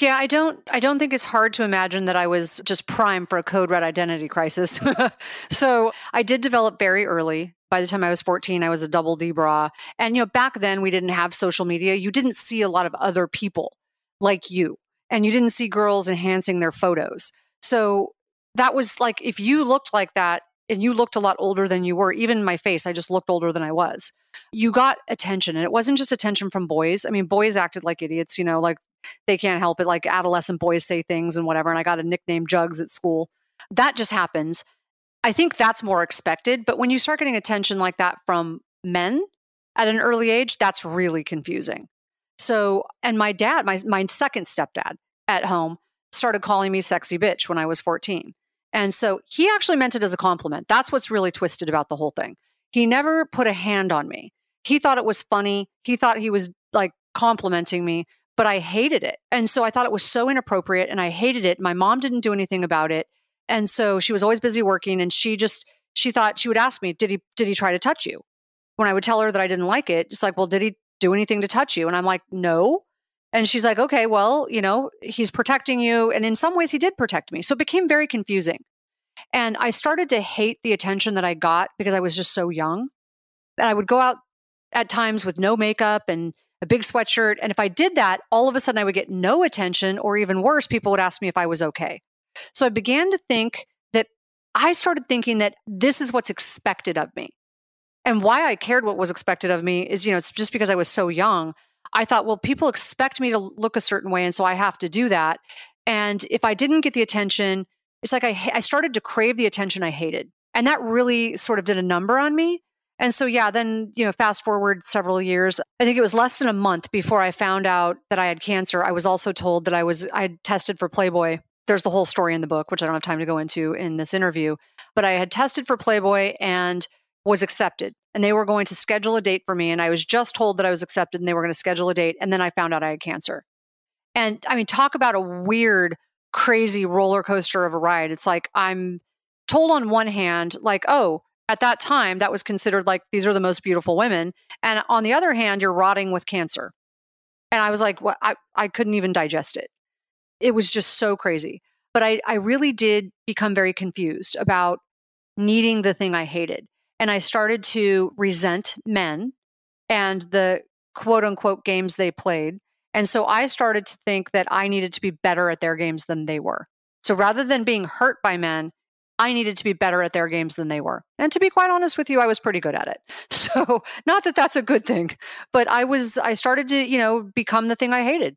Yeah, I don't I don't think it's hard to imagine that I was just prime for a code red identity crisis. *laughs* so, I did develop very early. By the time I was 14, I was a double D bra. And you know, back then we didn't have social media. You didn't see a lot of other people like you. And you didn't see girls enhancing their photos. So, that was like if you looked like that and you looked a lot older than you were, even my face, I just looked older than I was. You got attention. And it wasn't just attention from boys. I mean, boys acted like idiots, you know, like they can't help it. Like adolescent boys say things and whatever. And I got a nickname Jugs at school. That just happens. I think that's more expected. But when you start getting attention like that from men at an early age, that's really confusing. So, and my dad, my, my second stepdad at home, started calling me sexy bitch when I was 14. And so he actually meant it as a compliment. That's what's really twisted about the whole thing. He never put a hand on me. He thought it was funny. He thought he was like complimenting me, but I hated it. And so I thought it was so inappropriate and I hated it. My mom didn't do anything about it. And so she was always busy working and she just she thought she would ask me, "Did he did he try to touch you?" When I would tell her that I didn't like it, just like, "Well, did he do anything to touch you?" And I'm like, "No." And she's like, "Okay, well, you know, he's protecting you." And in some ways he did protect me. So it became very confusing. And I started to hate the attention that I got because I was just so young. And I would go out at times with no makeup and a big sweatshirt. And if I did that, all of a sudden I would get no attention, or even worse, people would ask me if I was okay. So I began to think that I started thinking that this is what's expected of me. And why I cared what was expected of me is, you know, it's just because I was so young. I thought, well, people expect me to look a certain way. And so I have to do that. And if I didn't get the attention, it's like I, I started to crave the attention I hated. And that really sort of did a number on me. And so, yeah, then, you know, fast forward several years, I think it was less than a month before I found out that I had cancer. I was also told that I was, I had tested for Playboy. There's the whole story in the book, which I don't have time to go into in this interview. But I had tested for Playboy and was accepted. And they were going to schedule a date for me. And I was just told that I was accepted and they were going to schedule a date. And then I found out I had cancer. And I mean, talk about a weird, crazy roller coaster of a ride. It's like I'm told on one hand, like, oh, at that time that was considered like these are the most beautiful women. And on the other hand you're rotting with cancer. And i was like I, I couldn't even digest it. It was just so crazy. But I, I really did become very confused about needing the thing i hated. And i started to resent men and the quote unquote games they played. And so i started to think that i needed to be better at their games than they were. So rather than being hurt by men I needed to be better at their games than they were. And to be quite honest with you, I was pretty good at it. *laughs* So, not that that's a good thing, but I was, I started to, you know, become the thing I hated.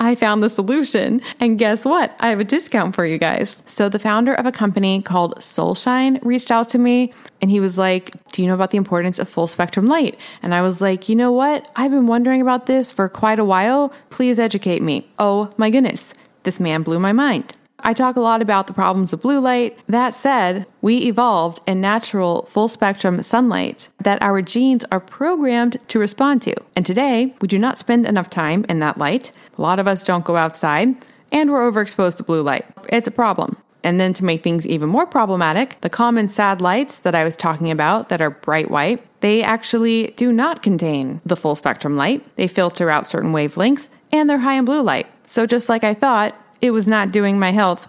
I found the solution. And guess what? I have a discount for you guys. So, the founder of a company called Solshine reached out to me and he was like, Do you know about the importance of full spectrum light? And I was like, You know what? I've been wondering about this for quite a while. Please educate me. Oh my goodness. This man blew my mind. I talk a lot about the problems of blue light. That said, we evolved in natural full spectrum sunlight that our genes are programmed to respond to. And today, we do not spend enough time in that light. A lot of us don't go outside, and we're overexposed to blue light. It's a problem. And then to make things even more problematic, the common sad lights that I was talking about that are bright white, they actually do not contain the full spectrum light. They filter out certain wavelengths and they're high in blue light. So just like I thought, it was not doing my health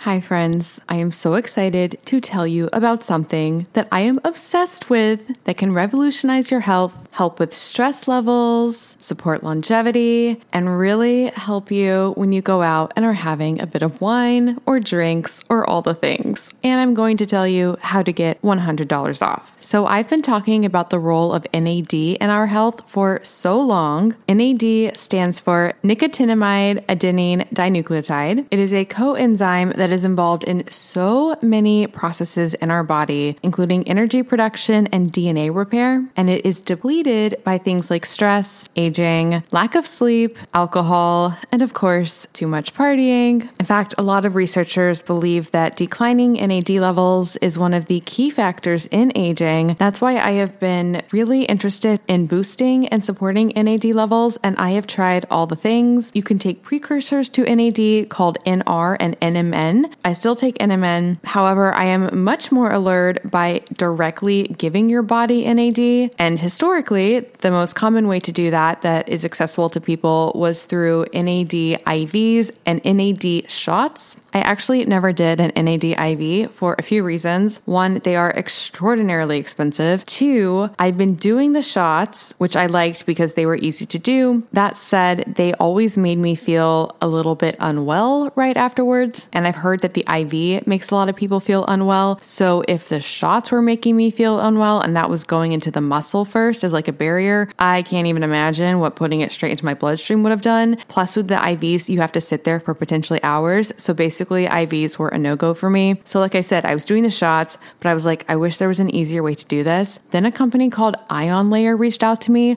Hi, friends. I am so excited to tell you about something that I am obsessed with that can revolutionize your health, help with stress levels, support longevity, and really help you when you go out and are having a bit of wine or drinks or all the things. And I'm going to tell you how to get $100 off. So, I've been talking about the role of NAD in our health for so long. NAD stands for nicotinamide adenine dinucleotide. It is a coenzyme that is involved in so many processes in our body, including energy production and DNA repair, and it is depleted by things like stress, aging, lack of sleep, alcohol, and of course, too much partying. In fact, a lot of researchers believe that declining NAD levels is one of the key factors in aging. That's why I have been really interested in boosting and supporting NAD levels, and I have tried all the things. You can take precursors to NAD called NR and NMN I still take NMN. However, I am much more allured by directly giving your body NAD. And historically, the most common way to do that that is accessible to people was through NAD IVs and NAD shots. I actually never did an NAD IV for a few reasons. One, they are extraordinarily expensive. Two, I've been doing the shots, which I liked because they were easy to do. That said, they always made me feel a little bit unwell right afterwards. And I've heard that the IV makes a lot of people feel unwell. So if the shots were making me feel unwell and that was going into the muscle first as like a barrier, I can't even imagine what putting it straight into my bloodstream would have done. Plus, with the IVs, you have to sit there for potentially hours. So basically, IVs were a no go for me. So, like I said, I was doing the shots, but I was like, I wish there was an easier way to do this. Then a company called Ion Layer reached out to me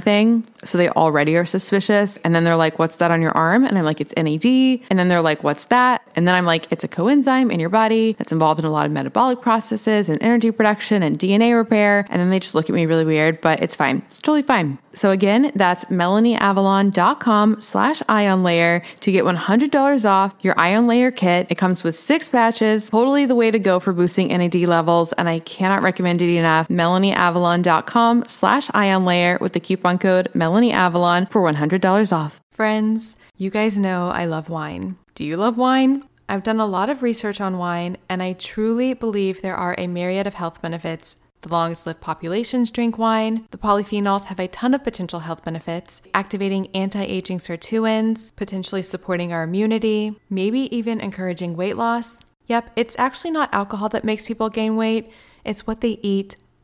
thing. So they already are suspicious. And then they're like, what's that on your arm? And I'm like, it's NAD. And then they're like, what's that? And then I'm like, it's a coenzyme in your body that's involved in a lot of metabolic processes and energy production and DNA repair. And then they just look at me really weird, but it's fine. It's totally fine. So again, that's melanieavalon.com slash ion layer to get $100 off your ion layer kit. It comes with six patches, totally the way to go for boosting NAD levels. And I cannot recommend it enough. melanieavalon.com slash ion layer with the coupon code melanieavalon for $100 off. Friends, you guys know I love wine. Do you love wine? I've done a lot of research on wine, and I truly believe there are a myriad of health benefits the longest lived populations drink wine. The polyphenols have a ton of potential health benefits, activating anti aging sirtuins, potentially supporting our immunity, maybe even encouraging weight loss. Yep, it's actually not alcohol that makes people gain weight, it's what they eat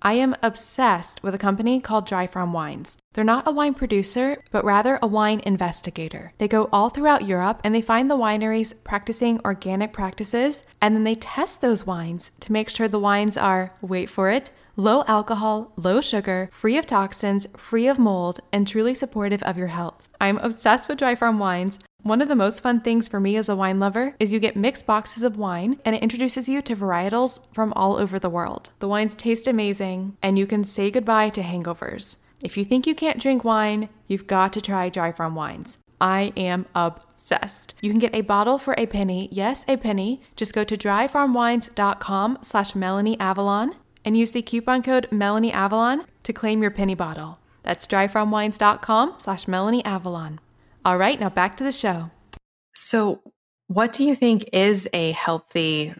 I am obsessed with a company called Dry Farm Wines. They're not a wine producer, but rather a wine investigator. They go all throughout Europe and they find the wineries practicing organic practices, and then they test those wines to make sure the wines are, wait for it, low alcohol, low sugar, free of toxins, free of mold, and truly supportive of your health. I'm obsessed with Dry Farm Wines. One of the most fun things for me as a wine lover is you get mixed boxes of wine and it introduces you to varietals from all over the world. The wines taste amazing and you can say goodbye to hangovers. If you think you can't drink wine, you've got to try Dry Farm Wines. I am obsessed. You can get a bottle for a penny. Yes, a penny. Just go to dryfarmwines.com slash melanieavalon and use the coupon code melanieavalon to claim your penny bottle. That's dryfarmwines.com slash melanieavalon. All right, now back to the show. So, what do you think is a healthy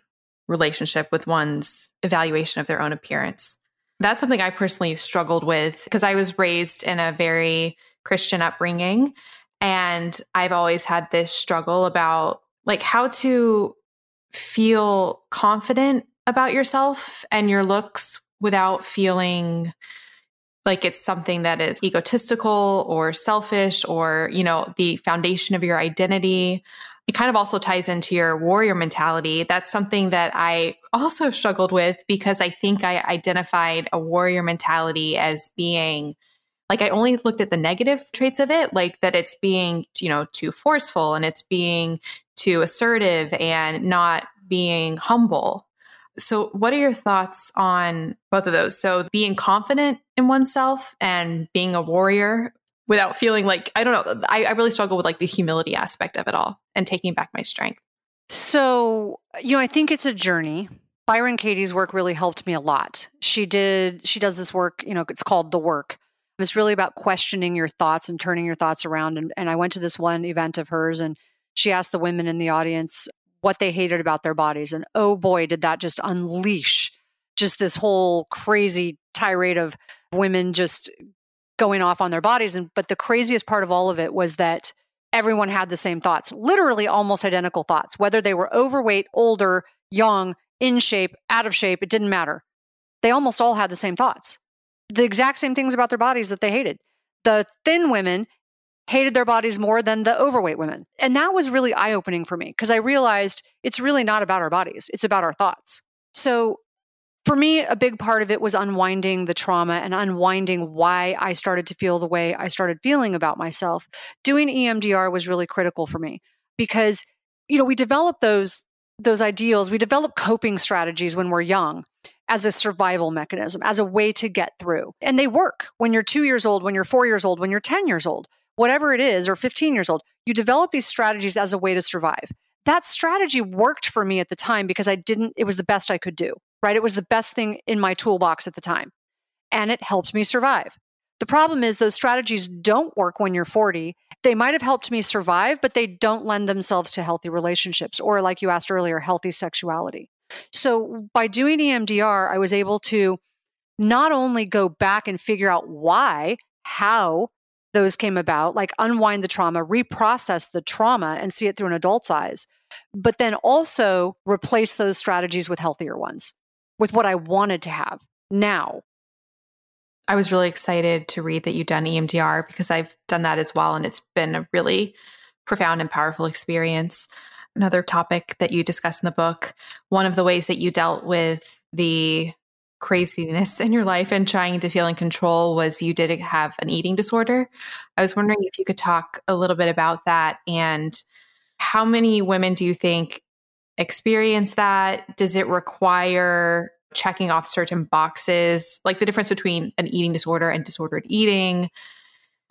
relationship with one's evaluation of their own appearance? That's something I personally struggled with because I was raised in a very Christian upbringing. And I've always had this struggle about like how to feel confident about yourself and your looks without feeling like it's something that is egotistical or selfish or, you know, the foundation of your identity. It kind of also ties into your warrior mentality. That's something that I also *laughs* struggled with because I think I identified a warrior mentality as being like I only looked at the negative traits of it, like that it's being, you know, too forceful and it's being too assertive and not being humble. So, what are your thoughts on both of those? So, being confident in oneself and being a warrior without feeling like, I don't know, I, I really struggle with like the humility aspect of it all and taking back my strength. So, you know, I think it's a journey. Byron Katie's work really helped me a lot. She did, she does this work, you know, it's called The Work. It's really about questioning your thoughts and turning your thoughts around. And, and I went to this one event of hers and she asked the women in the audience, what they hated about their bodies. And oh boy, did that just unleash just this whole crazy tirade of women just going off on their bodies. And but the craziest part of all of it was that everyone had the same thoughts, literally almost identical thoughts, whether they were overweight, older, young, in shape, out of shape, it didn't matter. They almost all had the same thoughts. The exact same things about their bodies that they hated. The thin women hated their bodies more than the overweight women. And that was really eye opening for me because I realized it's really not about our bodies, it's about our thoughts. So for me, a big part of it was unwinding the trauma and unwinding why I started to feel the way I started feeling about myself. Doing EMDR was really critical for me because, you know, we develop those those ideals, we develop coping strategies when we're young as a survival mechanism, as a way to get through. And they work when you're two years old, when you're four years old, when you're 10 years old, whatever it is, or 15 years old. You develop these strategies as a way to survive. That strategy worked for me at the time because I didn't, it was the best I could do right? It was the best thing in my toolbox at the time. And it helped me survive. The problem is those strategies don't work when you're 40. They might have helped me survive, but they don't lend themselves to healthy relationships or, like you asked earlier, healthy sexuality. So by doing EMDR, I was able to not only go back and figure out why, how those came about, like unwind the trauma, reprocess the trauma, and see it through an adult's eyes, but then also replace those strategies with healthier ones with what I wanted to have now. I was really excited to read that you've done EMDR because I've done that as well. And it's been a really profound and powerful experience. Another topic that you discuss in the book, one of the ways that you dealt with the craziness in your life and trying to feel in control was you did have an eating disorder. I was wondering if you could talk a little bit about that and how many women do you think experience that? Does it require checking off certain boxes? Like the difference between an eating disorder and disordered eating?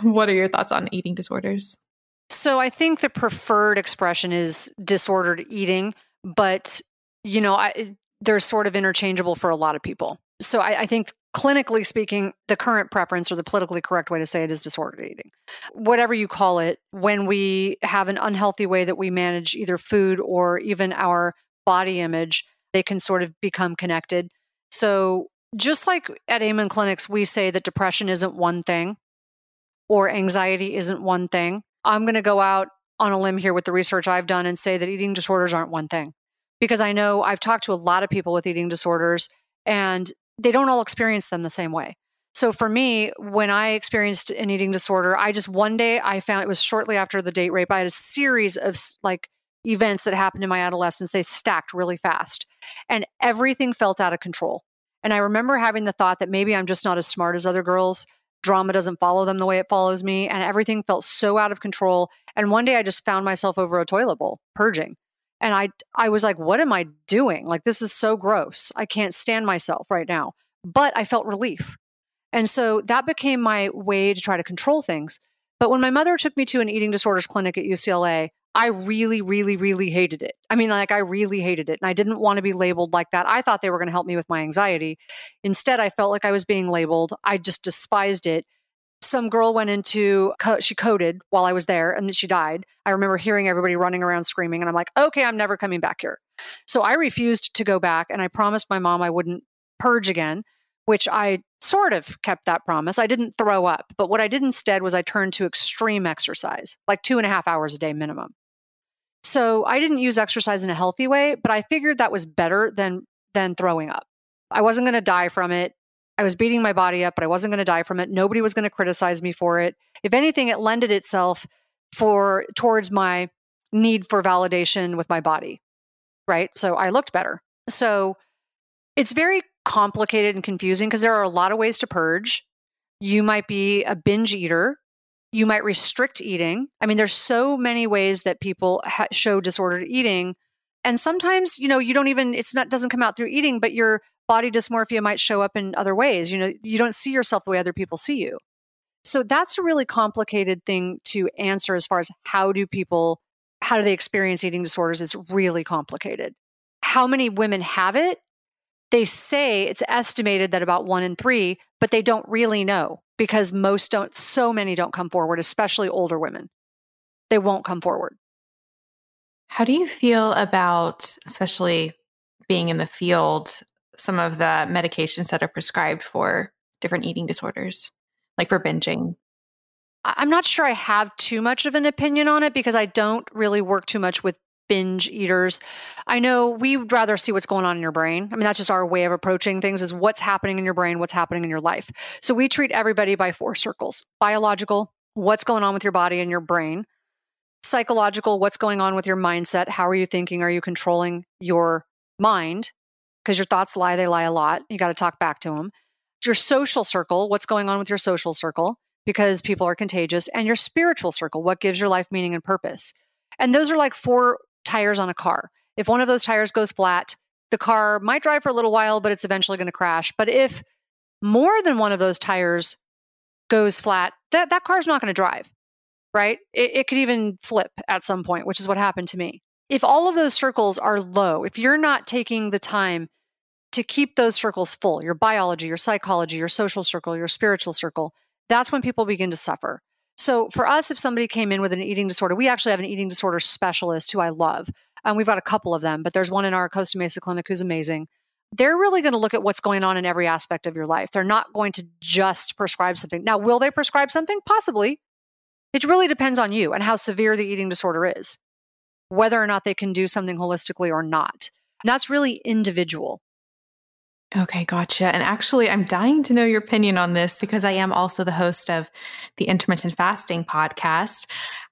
What are your thoughts on eating disorders? So I think the preferred expression is disordered eating, but you know, I, they're sort of interchangeable for a lot of people. So I, I think clinically speaking, the current preference or the politically correct way to say it is disordered eating. Whatever you call it, when we have an unhealthy way that we manage either food or even our body image, they can sort of become connected. So, just like at Amen Clinics, we say that depression isn't one thing or anxiety isn't one thing. I'm going to go out on a limb here with the research I've done and say that eating disorders aren't one thing. Because I know I've talked to a lot of people with eating disorders and they don't all experience them the same way. So for me, when I experienced an eating disorder, I just one day I found it was shortly after the date rape. I had a series of like events that happened in my adolescence. They stacked really fast and everything felt out of control. And I remember having the thought that maybe I'm just not as smart as other girls. Drama doesn't follow them the way it follows me. And everything felt so out of control. And one day I just found myself over a toilet bowl purging and i i was like what am i doing? Like this is so gross. I can't stand myself right now. But i felt relief. And so that became my way to try to control things. But when my mother took me to an eating disorders clinic at ucla i really really really hated it. I mean like i really hated it and i didn't want to be labeled like that. I thought they were going to help me with my anxiety. Instead i felt like i was being labeled. I just despised it some girl went into she coded while I was there and then she died. I remember hearing everybody running around screaming and I'm like, "Okay, I'm never coming back here." So I refused to go back and I promised my mom I wouldn't purge again, which I sort of kept that promise. I didn't throw up, but what I did instead was I turned to extreme exercise, like two and a half hours a day minimum. So I didn't use exercise in a healthy way, but I figured that was better than than throwing up. I wasn't going to die from it. I was beating my body up, but I wasn't going to die from it. Nobody was going to criticize me for it. If anything, it lended itself for towards my need for validation with my body. Right. So I looked better. So it's very complicated and confusing because there are a lot of ways to purge. You might be a binge eater. You might restrict eating. I mean, there's so many ways that people ha- show disordered eating. And sometimes, you know, you don't even, it's not, doesn't come out through eating, but you're body dysmorphia might show up in other ways. You know, you don't see yourself the way other people see you. So that's a really complicated thing to answer as far as how do people how do they experience eating disorders? It's really complicated. How many women have it? They say it's estimated that about 1 in 3, but they don't really know because most don't so many don't come forward, especially older women. They won't come forward. How do you feel about, especially being in the field, some of the medications that are prescribed for different eating disorders, like for binging? I'm not sure I have too much of an opinion on it because I don't really work too much with binge eaters. I know we would rather see what's going on in your brain. I mean, that's just our way of approaching things is what's happening in your brain, what's happening in your life. So we treat everybody by four circles biological, what's going on with your body and your brain, psychological, what's going on with your mindset, how are you thinking, are you controlling your mind? Because your thoughts lie, they lie a lot. You got to talk back to them. Your social circle, what's going on with your social circle? Because people are contagious, and your spiritual circle, what gives your life meaning and purpose. And those are like four tires on a car. If one of those tires goes flat, the car might drive for a little while, but it's eventually going to crash. But if more than one of those tires goes flat, that, that car's not going to drive, right? It, it could even flip at some point, which is what happened to me. If all of those circles are low, if you're not taking the time to keep those circles full, your biology, your psychology, your social circle, your spiritual circle, that's when people begin to suffer. So for us, if somebody came in with an eating disorder, we actually have an eating disorder specialist who I love. And we've got a couple of them, but there's one in our Costa Mesa clinic who's amazing. They're really going to look at what's going on in every aspect of your life. They're not going to just prescribe something. Now, will they prescribe something? Possibly. It really depends on you and how severe the eating disorder is, whether or not they can do something holistically or not. And that's really individual. Okay, gotcha. And actually, I'm dying to know your opinion on this because I am also the host of the intermittent fasting podcast.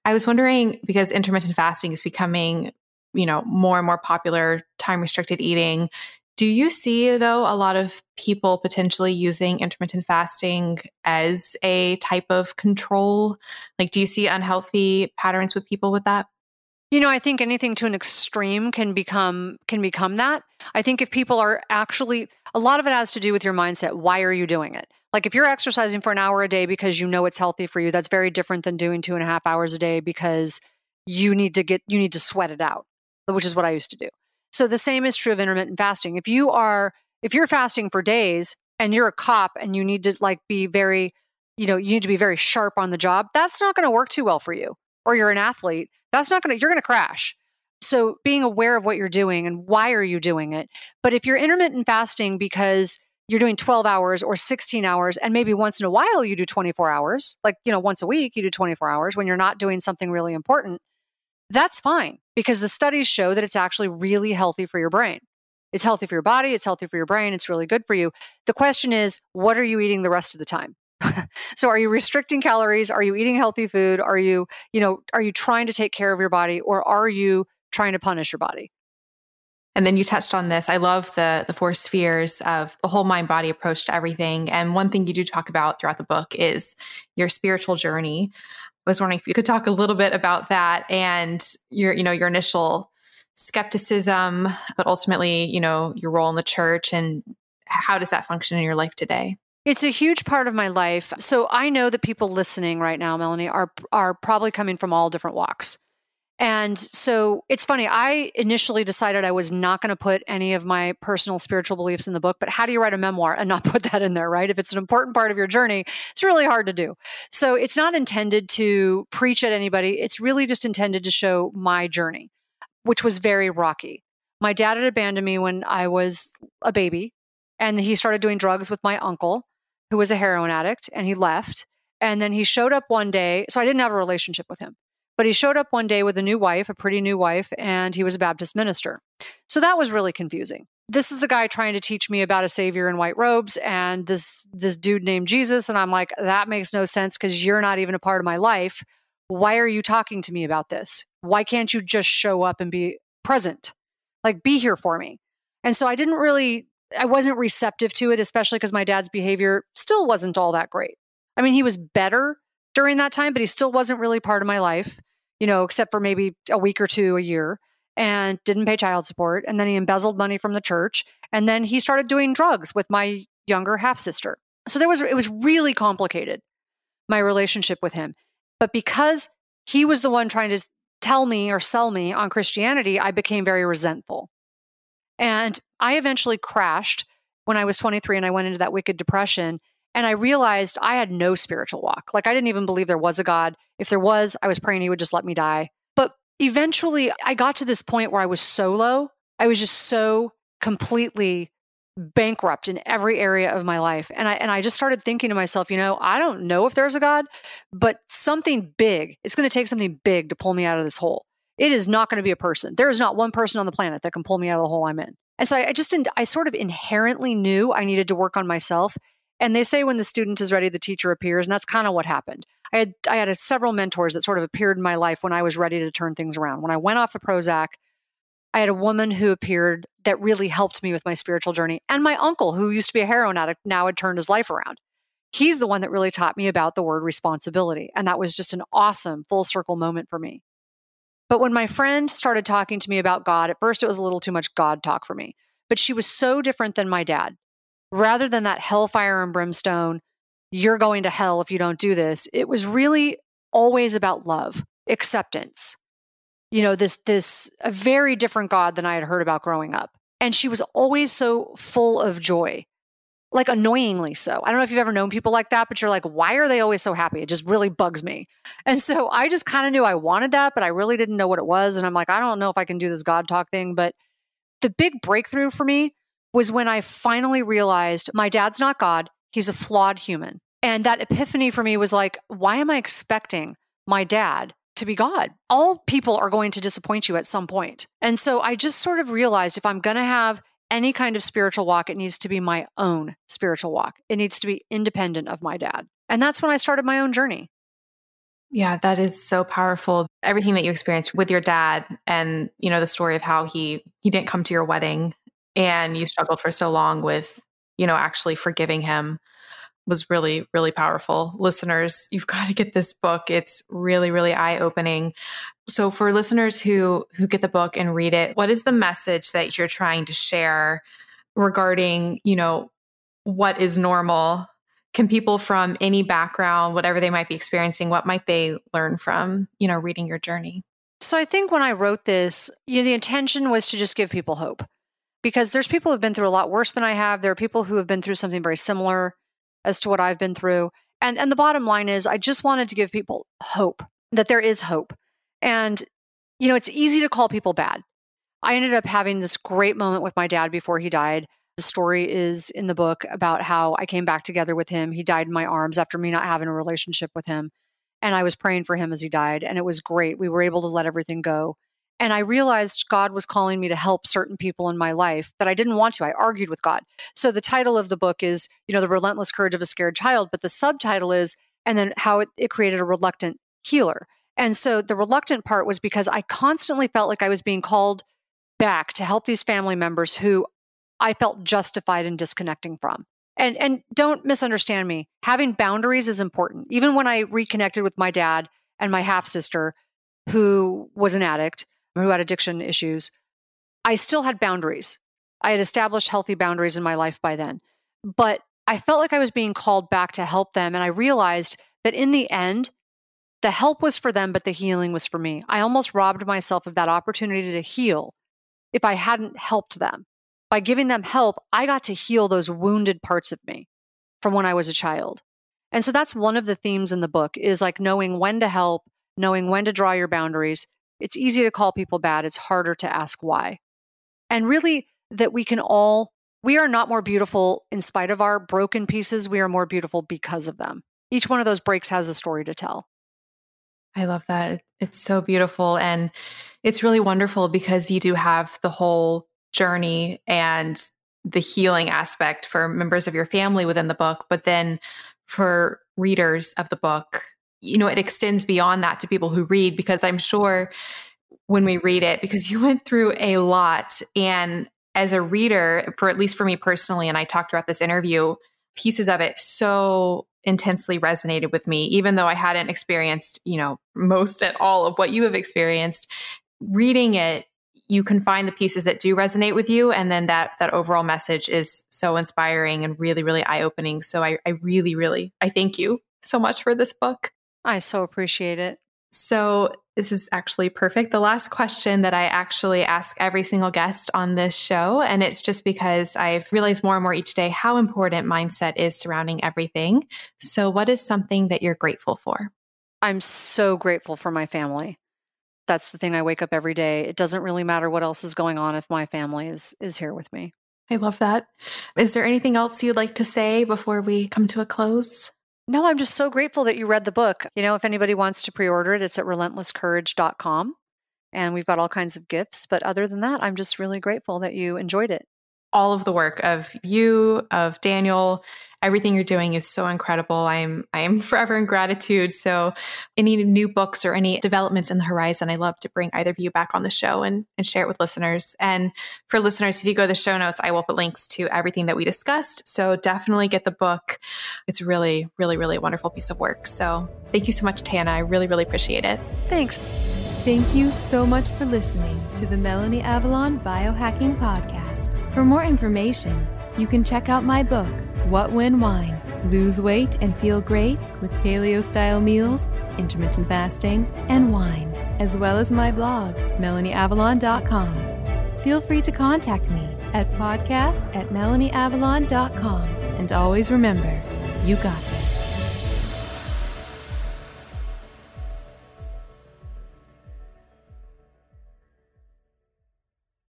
I was wondering because intermittent fasting is becoming, you know, more and more popular, time restricted eating. Do you see, though, a lot of people potentially using intermittent fasting as a type of control? Like, do you see unhealthy patterns with people with that? You know, I think anything to an extreme can become can become that. I think if people are actually a lot of it has to do with your mindset. Why are you doing it? Like if you're exercising for an hour a day because you know it's healthy for you, that's very different than doing two and a half hours a day because you need to get you need to sweat it out, which is what I used to do. So the same is true of intermittent fasting. If you are if you're fasting for days and you're a cop and you need to like be very, you know, you need to be very sharp on the job, that's not going to work too well for you. Or you're an athlete that's not going to, you're going to crash. So being aware of what you're doing and why are you doing it. But if you're intermittent fasting because you're doing 12 hours or 16 hours and maybe once in a while you do 24 hours, like, you know, once a week you do 24 hours when you're not doing something really important, that's fine because the studies show that it's actually really healthy for your brain. It's healthy for your body, it's healthy for your brain, it's really good for you. The question is, what are you eating the rest of the time? *laughs* so are you restricting calories? Are you eating healthy food? Are you, you know, are you trying to take care of your body or are you trying to punish your body? And then you touched on this. I love the the four spheres of the whole mind body approach to everything. And one thing you do talk about throughout the book is your spiritual journey. I was wondering if you could talk a little bit about that and your, you know, your initial skepticism, but ultimately, you know, your role in the church and how does that function in your life today? It's a huge part of my life. So I know that people listening right now, Melanie, are are probably coming from all different walks. And so it's funny. I initially decided I was not going to put any of my personal spiritual beliefs in the book, but how do you write a memoir and not *laughs* put that in there, right? If it's an important part of your journey, it's really hard to do. So it's not intended to preach at anybody. It's really just intended to show my journey, which was very rocky. My dad had abandoned me when I was a baby, and he started doing drugs with my uncle who was a heroin addict and he left. And then he showed up one day. So I didn't have a relationship with him, but he showed up one day with a new wife, a pretty new wife, and he was a Baptist minister. So that was really confusing. This is the guy trying to teach me about a savior in white robes and this this dude named Jesus and I'm like that makes no sense cuz you're not even a part of my life. Why are you talking to me about this? Why can't you just show up and be present? Like be here for me. And so I didn't really I wasn't receptive to it, especially because my dad's behavior still wasn't all that great. I mean, he was better during that time, but he still wasn't really part of my life, you know, except for maybe a week or two a year and didn't pay child support. And then he embezzled money from the church. And then he started doing drugs with my younger half sister. So there was, it was really complicated, my relationship with him. But because he was the one trying to tell me or sell me on Christianity, I became very resentful. And I eventually crashed when I was 23 and I went into that wicked depression. And I realized I had no spiritual walk. Like I didn't even believe there was a God. If there was, I was praying he would just let me die. But eventually I got to this point where I was so low. I was just so completely bankrupt in every area of my life. And I and I just started thinking to myself, you know, I don't know if there's a God, but something big, it's going to take something big to pull me out of this hole. It is not going to be a person. There is not one person on the planet that can pull me out of the hole I'm in. And so I, I just I sort of inherently knew I needed to work on myself. And they say when the student is ready, the teacher appears, and that's kind of what happened. I had I had a, several mentors that sort of appeared in my life when I was ready to turn things around. When I went off the Prozac, I had a woman who appeared that really helped me with my spiritual journey, and my uncle, who used to be a heroin addict, now had turned his life around. He's the one that really taught me about the word responsibility, and that was just an awesome full circle moment for me. But when my friend started talking to me about God, at first it was a little too much God talk for me. But she was so different than my dad. Rather than that hellfire and brimstone, you're going to hell if you don't do this, it was really always about love, acceptance. You know, this this a very different God than I had heard about growing up. And she was always so full of joy like annoyingly so. I don't know if you've ever known people like that, but you're like, why are they always so happy? It just really bugs me. And so I just kind of knew I wanted that, but I really didn't know what it was. And I'm like, I don't know if I can do this God talk thing. But the big breakthrough for me was when I finally realized my dad's not God, he's a flawed human. And that epiphany for me was like, why am I expecting my dad to be God? All people are going to disappoint you at some point. And so I just sort of realized if I'm going to have any kind of spiritual walk, it needs to be my own spiritual walk. It needs to be independent of my dad. And that's when I started my own journey. Yeah, that is so powerful. Everything that you experienced with your dad and, you know, the story of how he he didn't come to your wedding and you struggled for so long with, you know, actually forgiving him was really really powerful. Listeners, you've *laughs* got to get this book. It's really really eye-opening. So for listeners who who get the book and read it, what is the message that you're trying to share regarding, you know, what is normal? Can people from any background, whatever they might be experiencing, what might they learn from, you know, reading your journey? So I think when I wrote this, you know, the intention was to just give people hope. Because there's people who've been through a lot worse than I have. There are people who have been through something very similar as to what I've been through. And and the bottom line is I just wanted to give people hope that there is hope. And you know, it's easy to call people bad. I ended up having this great moment with my dad before he died. The story is in the book about how I came back together with him. He died in my arms after me not having a relationship with him. And I was praying for him as he died. And it was great. We were able to let everything go. And I realized God was calling me to help certain people in my life that I didn't want to. I argued with God. So the title of the book is, you know, The Relentless Courage of a Scared Child, but the subtitle is, and then how it, it created a reluctant healer. And so the reluctant part was because I constantly felt like I was being called back to help these family members who I felt justified in disconnecting from. And and don't misunderstand me. Having boundaries is important. Even when I reconnected with my dad and my half sister who was an addict, who had addiction issues, I still had boundaries. I had established healthy boundaries in my life by then. But I felt like I was being called back to help them. And I realized that in the end, the help was for them, but the healing was for me. I almost robbed myself of that opportunity to heal if I hadn't helped them. By giving them help, I got to heal those wounded parts of me from when I was a child. And so that's one of the themes in the book is like knowing when to help, knowing when to draw your boundaries, it's easy to call people bad, it's harder to ask why. And really, that we can all, we are not more beautiful in spite of our broken pieces. We are more beautiful because of them. Each one of those breaks has a story to tell. I love that. It's so beautiful. And it's really wonderful because you do have the whole journey and the healing aspect for members of your family within the book. But then for readers of the book, you know, it extends beyond that to people who read because I'm sure when we read it, because you went through a lot. And as a reader, for at least for me personally, and I talked about this interview, pieces of it so intensely resonated with me, even though I hadn't experienced, you know, most at all of what you have experienced. Reading it, you can find the pieces that do resonate with you. And then that that overall message is so inspiring and really, really eye-opening. So I, I really, really I thank you so much for this book. I so appreciate it. So, this is actually perfect. The last question that I actually ask every single guest on this show, and it's just because I've realized more and more each day how important mindset is surrounding everything. So, what is something that you're grateful for? I'm so grateful for my family. that's the thing I wake up every day. It doesn't really matter what else is going on if my family is is here with me. I love that. Is there anything else you'd like to say before we come to a close? No, I'm just so grateful that you read the book. You know, if anybody wants to pre order it, it's at relentlesscourage.com. And we've got all kinds of gifts. But other than that, I'm just really grateful that you enjoyed it all of the work of you, of Daniel, everything you're doing is so incredible. I'm I'm *laughs* forever in gratitude. So any new books or any developments in the horizon, I love to bring either of you back on the show and, and share it with listeners. And for listeners, if you go to the show notes, I will put links to everything that we discussed. So definitely get the book. It's really, really, really a wonderful piece of work. So thank you so much, Tana. I really, really appreciate it. Thanks. Thank you so much for listening to the Melanie Avalon Biohacking Podcast. For more information, you can check out my book, What When Wine Lose Weight and Feel Great with Paleo Style Meals, Intermittent Fasting, and Wine, as well as my blog, MelanieAvalon.com. Feel free to contact me at podcast at MelanieAvalon.com. And always remember, you got it.